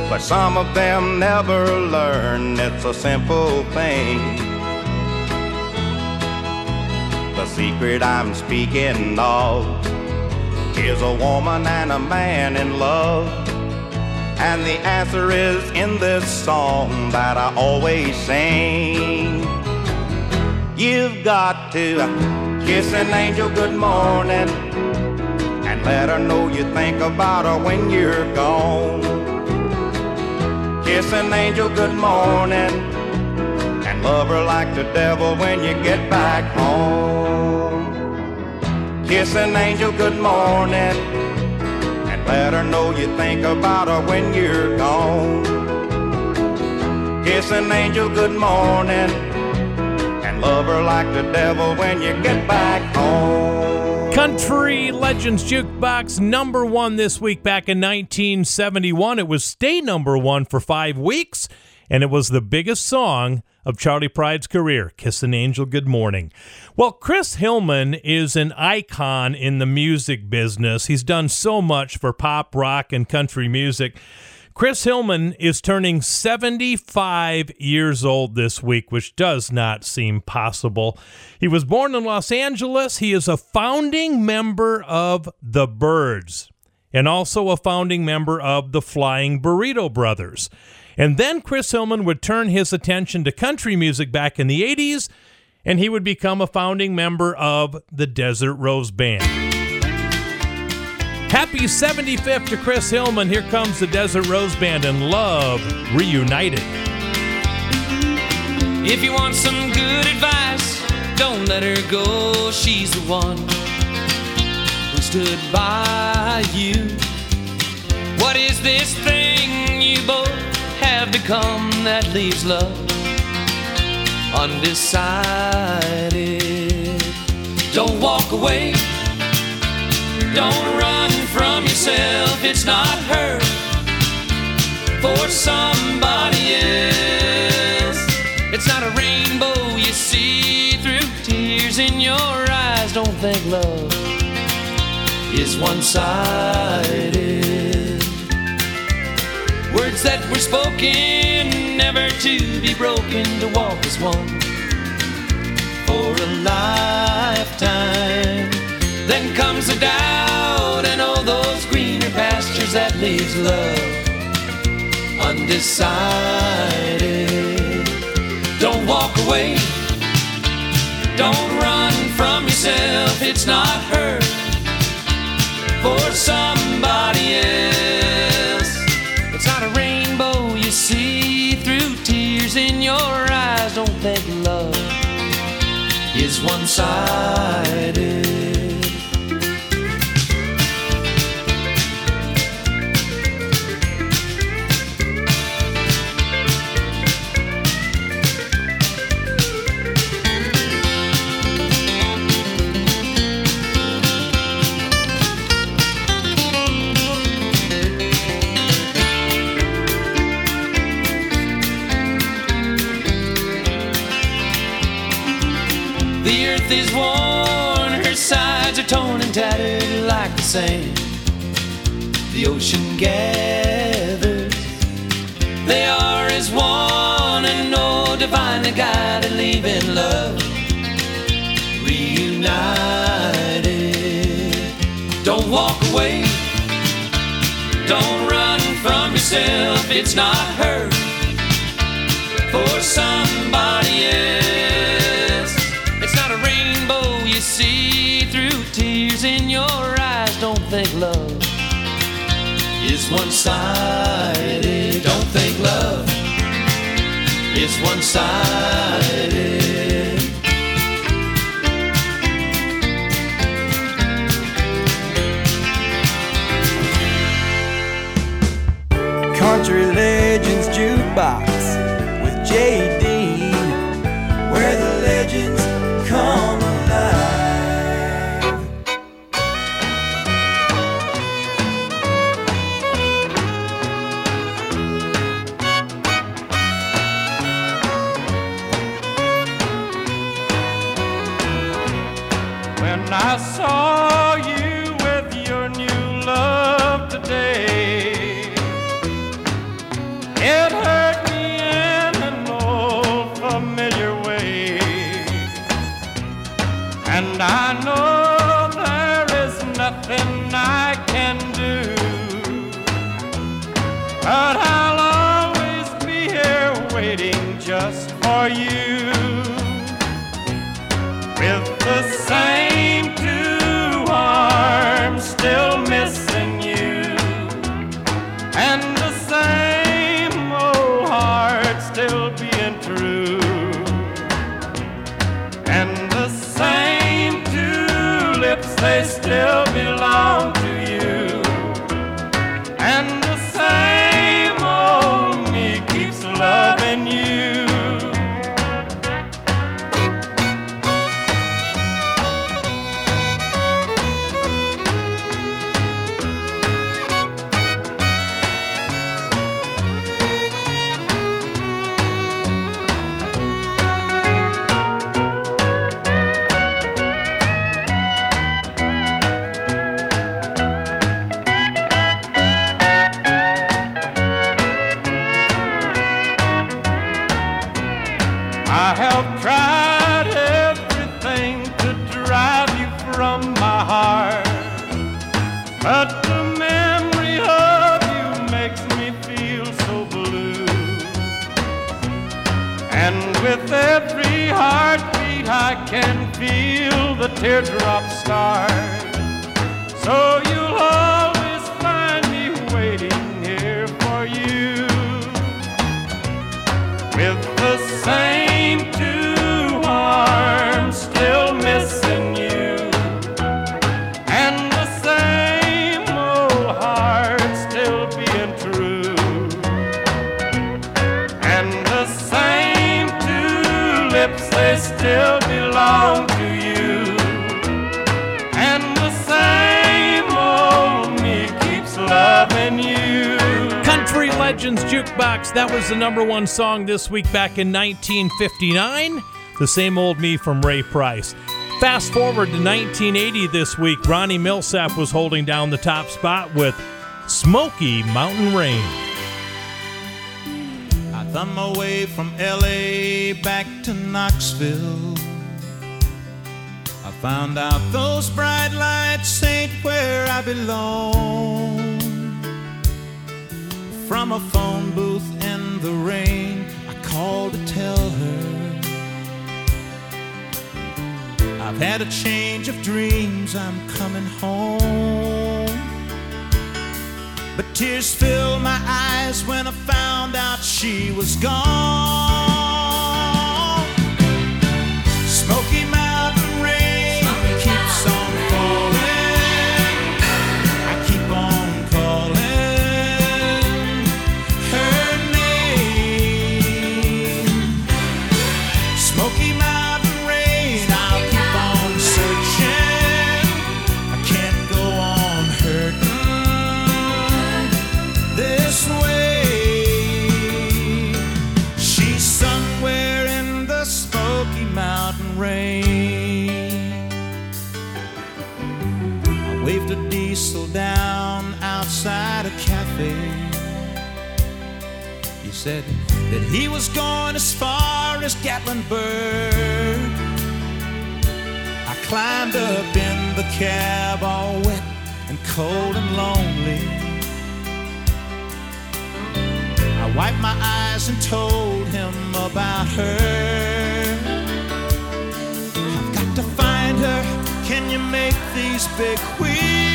But some of them never learn it's a simple thing. Secret I'm speaking of is a woman and a man in love. And the answer is in this song that I always sing. You've got to kiss an angel good morning and let her know you think about her when you're gone. Kiss an angel good morning and love her like the devil when you get back home. Kiss an angel good morning and let her know you think about her when you're gone. Kiss an angel good morning and love her like the devil when you get back home. Country Legends Jukebox number one this week back in 1971. It was stay number one for five weeks, and it was the biggest song of Charley Pride's career, Kiss an Angel Good Morning. Well, Chris Hillman is an icon in the music business. He's done so much for pop, rock, and country music. Chris Hillman is turning 75 years old this week, which does not seem possible. He was born in Los Angeles. He is a founding member of the Byrds and also a founding member of the Flying Burrito Brothers. And then Chris Hillman would turn his attention to country music back in the 80s, and he would become a founding member of the Desert Rose Band. Happy 75th to Chris Hillman. Here comes the Desert Rose Band and Love Reunited. If you want some good advice, don't let her go. She's the one who stood by you. What is this thing you both have become that leaves love undecided? Don't walk away. Don't run from yourself. It's not her for somebody else. It's not a rainbow you see through tears in your eyes. Don't think love is one sided. Words that were spoken, never to be broken, to walk as one for a lifetime. Then comes a doubt and all those greener pastures that leaves love undecided. Don't walk away. Don't run from yourself. It's not her for somebody is tattered think love It's one sided. Don't think love is one sided. Heartbeat, I can feel the teardrops start. So you'll always find me waiting here for you with the same Jukebox. That was the number one song this week back in 1959. The same old me from Ray Price. Fast forward to 1980 this week. Ronnie Milsap was holding down the top spot with Smoky Mountain Rain. I thumb my way from LA back to Knoxville. I found out those bright lights ain't where I belong. From a phone booth in the rain, I called to tell her I've had a change of dreams, I'm coming home. But tears filled my eyes when I found out she was gone. Said that he was going as far as Gatlinburg. I climbed up in the cab, all wet and cold and lonely. I wiped my eyes and told him about her. I've got to find her. Can you make these big wheels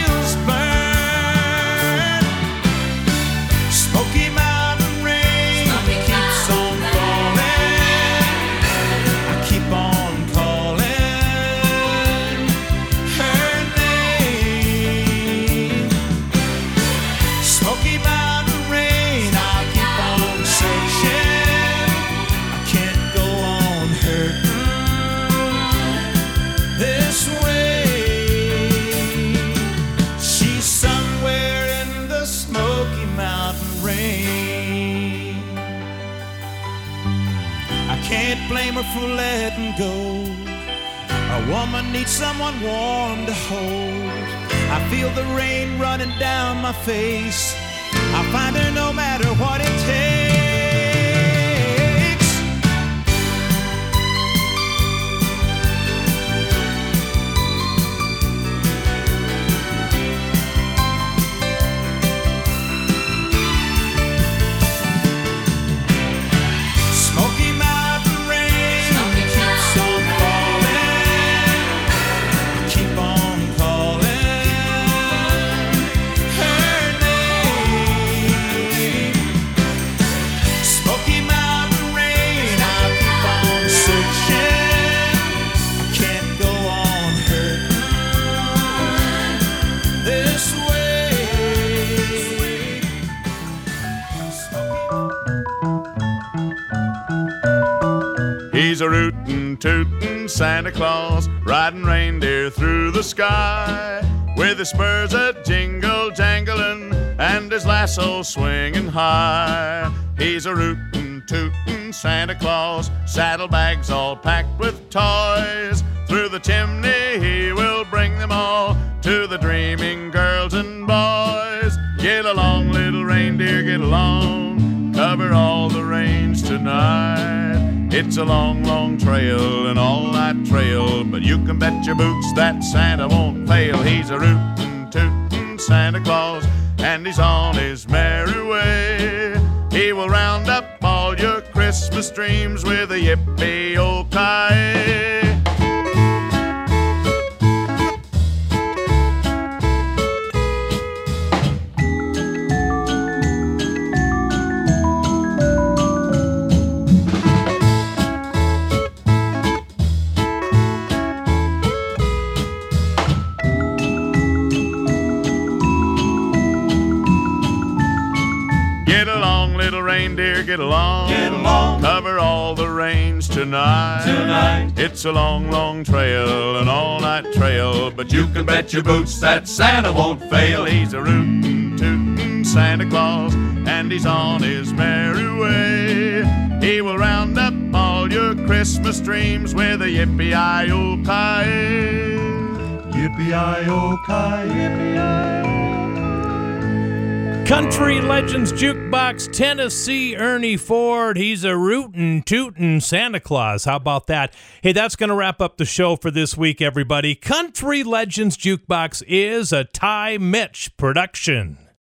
for letting go. A woman needs someone warm to hold. I feel the rain running down my face. I'll find her no matter what it takes. Claus, riding reindeer through the sky, with his spurs a jingle jangling and his lasso swinging high. He's a rootin' tootin' Santa Claus, saddlebags all packed with toys. Through the chimney It's a long, long trail, and all that trail, but you can bet your boots that Santa won't fail. He's a rootin', tootin' Santa Claus, and he's on his merry way. He will round up all your Christmas dreams with a yippee o ki tonight. Tonight. It's a long, long trail, an all-night trail, but you can bet your boots that Santa won't fail. He's a rootin', tootin' Santa Claus, and he's on his merry way. He will round up all your Christmas dreams with a yippee-i-o-ki. Yippee-i-o-ki, yippee-i-o. Country Legends Jukebox, Tennessee, Ernie Ford. He's a rootin' tootin' Santa Claus. How about that? Hey, that's going to wrap up the show for this week, everybody. Country Legends Jukebox is a Ty Mitch production.